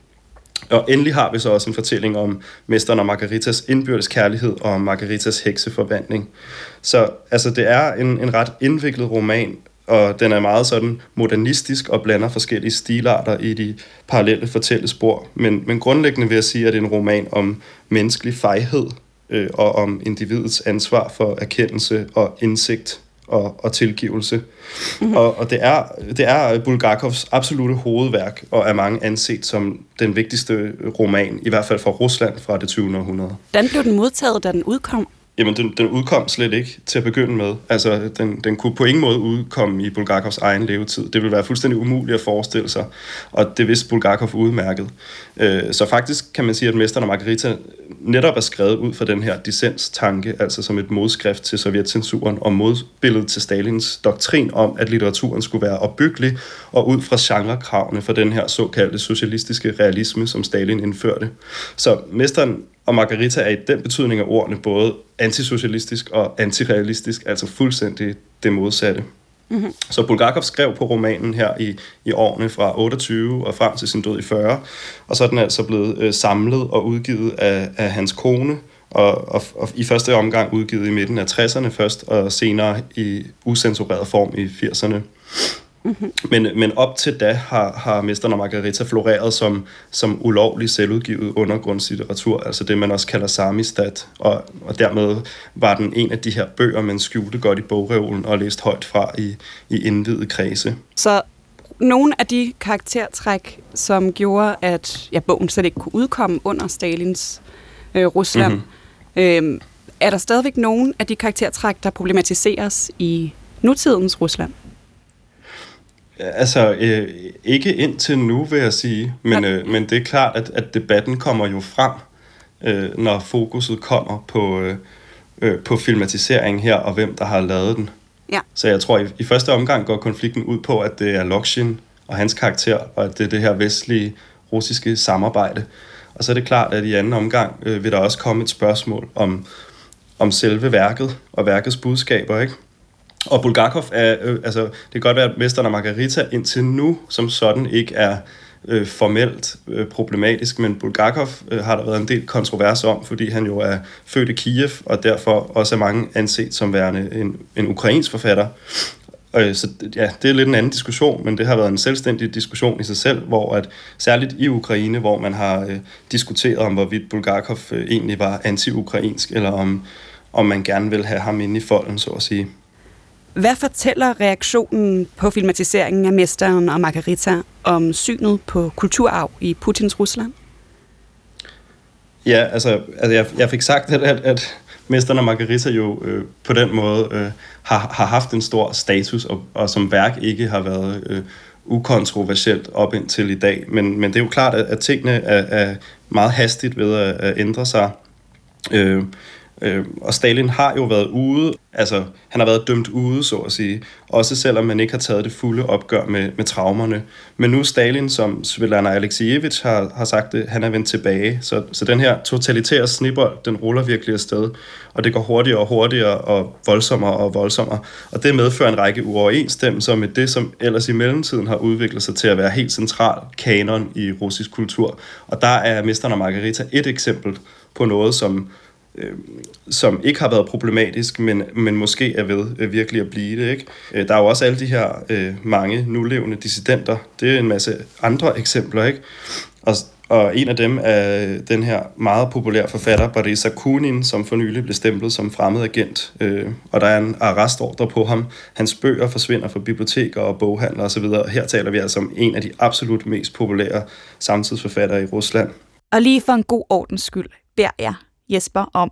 og endelig har vi så også en fortælling om mesteren og Margaritas indbyrdes kærlighed og Margaritas hekseforvandling. Så altså, det er en, en ret indviklet roman, og den er meget sådan modernistisk og blander forskellige stilarter i de parallelle fortællespor. Men, men grundlæggende vil jeg sige, at det er en roman om menneskelig fejhed øh, og om individets ansvar for erkendelse og indsigt og, og tilgivelse. Mm-hmm. Og, og det, er, det er Bulgakovs absolute hovedværk, og er mange anset som den vigtigste roman, i hvert fald fra Rusland fra det 20. århundrede. Hvordan blev den modtaget, da den udkom? Jamen, den, den udkom slet ikke til at begynde med. Altså, den, den kunne på ingen måde udkomme i Bulgakovs egen levetid. Det ville være fuldstændig umuligt at forestille sig, og det vidste Bulgakov udmærket. Øh, så faktisk kan man sige, at Mesteren og Margarita netop er skrevet ud fra den her dissens-tanke, altså som et modskrift til sovjetcensuren og modbilledet til Stalins doktrin om, at litteraturen skulle være opbyggelig og ud fra genrekravene for den her såkaldte socialistiske realisme, som Stalin indførte. Så Mesteren og Margarita er i den betydning af ordene både antisocialistisk og antirealistisk, altså fuldstændig det modsatte. Mm-hmm. Så Bulgakov skrev på romanen her i, i årene fra 28 og frem til sin død i 40, og så er den altså blevet øh, samlet og udgivet af, af hans kone, og, og, og i første omgang udgivet i midten af 60'erne først, og senere i usensureret form i 80'erne. Mm-hmm. Men, men op til da har, har Mesteren og Margarita floreret som, som ulovlig selvudgivet undergrundslitteratur, altså det, man også kalder samistat, og, og dermed var den en af de her bøger, man skjulte godt i bogreolen og læste højt fra i, i indvidede kredse. Så nogle af de karaktertræk, som gjorde, at ja, bogen slet ikke kunne udkomme under Stalins øh, Rusland, mm-hmm. øh, er der stadigvæk nogen af de karaktertræk, der problematiseres i nutidens Rusland? Altså, øh, ikke indtil nu, vil jeg sige. Men, øh, men det er klart, at, at debatten kommer jo frem, øh, når fokuset kommer på, øh, øh, på filmatisering her, og hvem der har lavet den. Ja. Så jeg tror, i, i første omgang går konflikten ud på, at det er Lokshin og hans karakter, og at det er det her vestlige russiske samarbejde. Og så er det klart, at i anden omgang øh, vil der også komme et spørgsmål om, om selve værket og værkets budskaber, ikke? Og Bulgakov er, øh, altså, det kan godt være, at Mesteren og Margarita indtil nu som sådan ikke er øh, formelt øh, problematisk, men Bulgakov øh, har der været en del kontrovers om, fordi han jo er født i Kiev, og derfor også er mange anset som værende en, en ukrainsk forfatter. Øh, så ja, det er lidt en anden diskussion, men det har været en selvstændig diskussion i sig selv, hvor at særligt i Ukraine, hvor man har øh, diskuteret om, hvorvidt Bulgakov øh, egentlig var anti-ukrainsk, eller om, om man gerne vil have ham inde i folden, så at sige. Hvad fortæller reaktionen på filmatiseringen af Mesteren og Margarita om synet på kulturarv i Putins Rusland? Ja, altså, altså jeg, jeg fik sagt, at, at, at Mesteren og Margarita jo øh, på den måde øh, har, har haft en stor status, og, og som værk ikke har været øh, ukontroversielt op indtil i dag. Men, men det er jo klart, at, at tingene er, er meget hastigt ved at, at ændre sig. Øh, Øh, og Stalin har jo været ude, altså han har været dømt ude, så at sige, også selvom man ikke har taget det fulde opgør med, med traumerne. Men nu er Stalin, som Svetlana Alexievich har, har sagt det, han er vendt tilbage. Så, så den her totalitære snibbold, den ruller virkelig afsted, og det går hurtigere og hurtigere og voldsommere og voldsommere. Og det medfører en række uoverensstemmelser med det, som ellers i mellemtiden har udviklet sig til at være helt central kanon i russisk kultur. Og der er Mesteren og Margarita et eksempel på noget, som øh, som ikke har været problematisk, men, men måske er ved øh, virkelig at blive det. Ikke? Øh, der er jo også alle de her øh, mange nulevende dissidenter. Det er en masse andre eksempler. ikke. Og, og en af dem er øh, den her meget populære forfatter, Boris Akunin, som for nylig blev stemplet som fremmed agent. Øh, og der er en arrestordre på ham. Hans bøger forsvinder fra biblioteker og boghandler osv. Her taler vi altså om en af de absolut mest populære samtidsforfattere i Rusland. Og lige for en god ordens skyld beder jeg Jesper om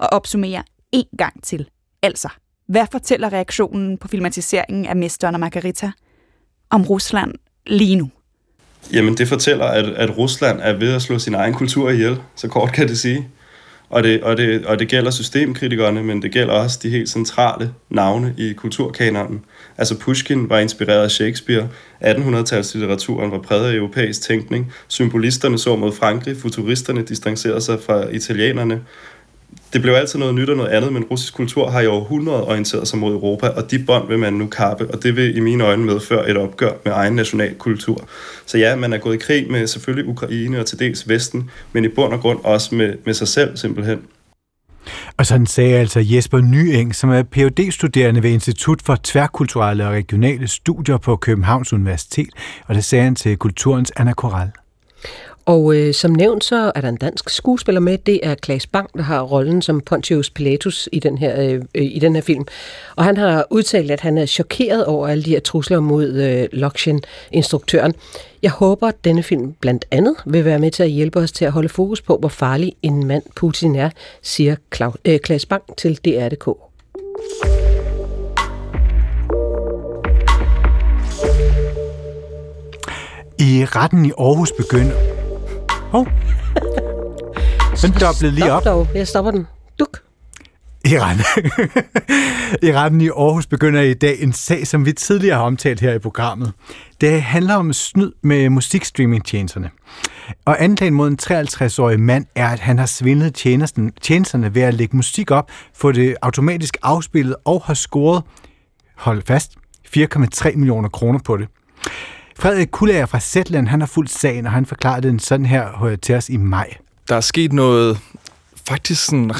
at opsummere en gang til. Altså, hvad fortæller reaktionen på filmatiseringen af Mesteren og Margarita om Rusland lige nu? Jamen, det fortæller, at, at Rusland er ved at slå sin egen kultur ihjel, så kort kan det sige. Og det, og, det, og det gælder systemkritikerne, men det gælder også de helt centrale navne i kulturkanonen. Altså Pushkin var inspireret af Shakespeare, 1800-talslitteraturen var præget af europæisk tænkning, symbolisterne så mod Frankrig, futuristerne distancerede sig fra italienerne, det blev altid noget nyt og noget andet, men russisk kultur har i århundreder orienteret sig mod Europa, og de bånd vil man nu kappe, og det vil i mine øjne medføre et opgør med egen national kultur. Så ja, man er gået i krig med selvfølgelig Ukraine og til dels Vesten, men i bund og grund også med, med sig selv simpelthen. Og sådan sagde altså Jesper Nyeng, som er phd studerende ved Institut for Tværkulturelle og Regionale Studier på Københavns Universitet, og det sagde han til Kulturens Anna Koral. Og øh, som nævnt, så er der en dansk skuespiller med. Det er Claes Bang, der har rollen som Pontius Pilatus i den her, øh, øh i den her film. Og han har udtalt, at han er chokeret over alle de her trusler mod øh, Lokshin, instruktøren. Jeg håber, at denne film blandt andet vil være med til at hjælpe os til at holde fokus på, hvor farlig en mand Putin er, siger øh, Klaas Bang til DR.dk. I retten i Aarhus begynder Hov. <laughs> Den doblede lige op. Stop dog. Jeg stopper den. Duk. I retten. I retten i Aarhus begynder i dag en sag, som vi tidligere har omtalt her i programmet. Det handler om snyd med musikstreamingtjenesterne. Og anklagen mod en 53-årig mand er, at han har svindlet tjenesterne ved at lægge musik op, få det automatisk afspillet og har scoret, hold fast, 4,3 millioner kroner på det. Frederik Kullager fra Zetland, han har fuldt sagen, og han forklarede den sådan her til os i maj. Der er sket noget faktisk sådan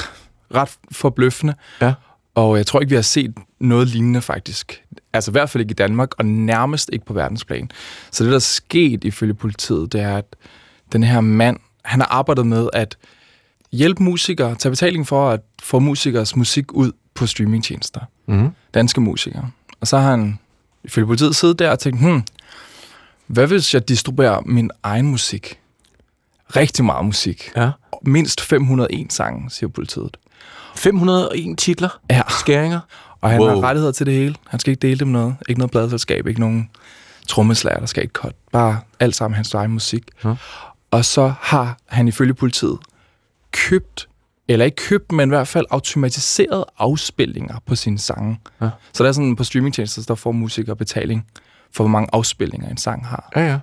ret forbløffende, ja. og jeg tror ikke, vi har set noget lignende faktisk. Altså i hvert fald ikke i Danmark, og nærmest ikke på verdensplan. Så det, der er sket ifølge politiet, det er, at den her mand, han har arbejdet med at hjælpe musikere, tage betaling for at få musikers musik ud på streamingtjenester. Mhm. Danske musikere. Og så har han ifølge politiet siddet der og tænkt, hmm, hvad hvis jeg distribuerer min egen musik? Rigtig meget musik. Ja. Mindst 501 sange, siger politiet. 501 titler? Ja. Skæringer? Og han Wow. har rettigheder til det hele. Han skal ikke dele dem noget. Ikke noget pladselskab, ikke nogen trommeslager, der skal ikke cut. Bare alt sammen hans egen musik. Ja. Og så har han ifølge politiet købt, eller ikke købt, men i hvert fald automatiseret afspilninger på sine sange. Ja. Så der er sådan på streamingtjenester, der får musikere betaling for, hvor mange afspilninger en sang har. Ja, ja.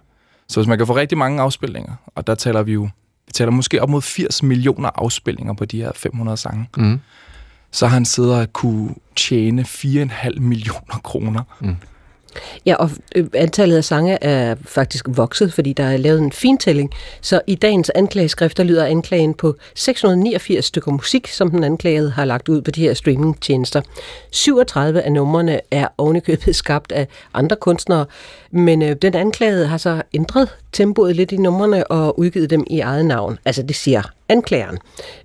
Så hvis man kan få rigtig mange afspilninger, og der taler vi jo, vi taler måske op mod 80 millioner afspilninger på de her 500 sange, Mm. så har han siddet og kunne tjene 4,5 millioner kroner. Mm. Ja, og øh, antallet af sange er faktisk vokset, fordi der er lavet en fintælling. Så i dagens anklageskrifter lyder anklagen på 689 stykker musik, som den anklagede har lagt ud på de her streamingtjenester. 37 af numrene er ovenikøbet skabt af andre kunstnere, men øh, den anklagede har så ændret tempoet lidt i numrene og udgivet dem i eget navn. Altså det siger anklageren.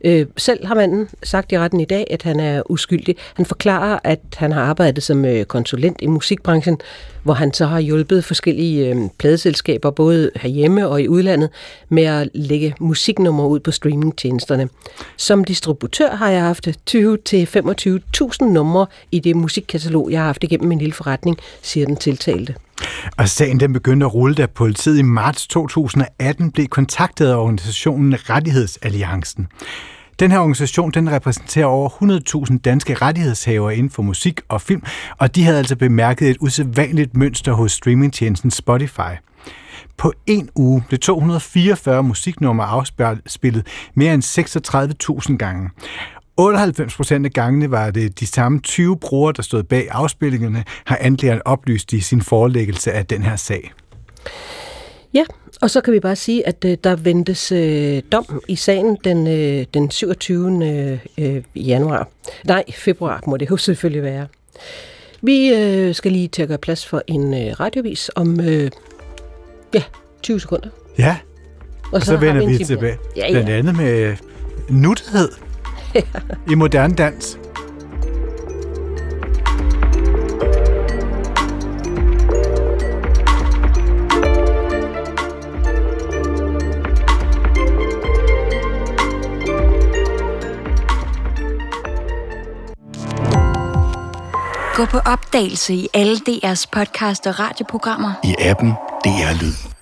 Øh, selv har manden sagt i retten i dag, at han er uskyldig. Han forklarer, at han har arbejdet som øh, konsulent i musikbranchen, hvor han så har hjulpet forskellige øh, pladeselskaber, både herhjemme og i udlandet, med at lægge musiknumre ud på streamingtjenesterne. Som distributør har jeg haft 20-25.000 numre i det musikkatalog, jeg har haft igennem min lille forretning, siger den tiltalte. Og sagen den begyndte at rulle, da politiet i marts 2018 blev kontaktet af organisationen Rettighedsalliancen. Den her organisation den repræsenterer over 100.000 danske rettighedshavere inden for musik og film, og de havde altså bemærket et usædvanligt mønster hos streamingtjenesten Spotify. På en uge blev 244 musiknumre afspillet mere end 36.000 gange. 98 procent af gangene var det de samme 20 brugere, der stod bag afspillingerne, har anklageren oplyst i sin forelæggelse af den her sag. Ja, og så kan vi bare sige, at øh, der ventes øh, dom i sagen den, øh, den 27. Øh, januar. Nej, februar må det jo selvfølgelig være. Vi øh, skal lige til at gøre plads for en øh, radiovis om øh, ja, 20 sekunder. Ja, og, og så, vender en vi time tilbage. Ja, Blandt ja. andet med nuthed i moderne dans. Gå på opdagelse i alle DR's podcast og radioprogrammer. I appen DR Lyd.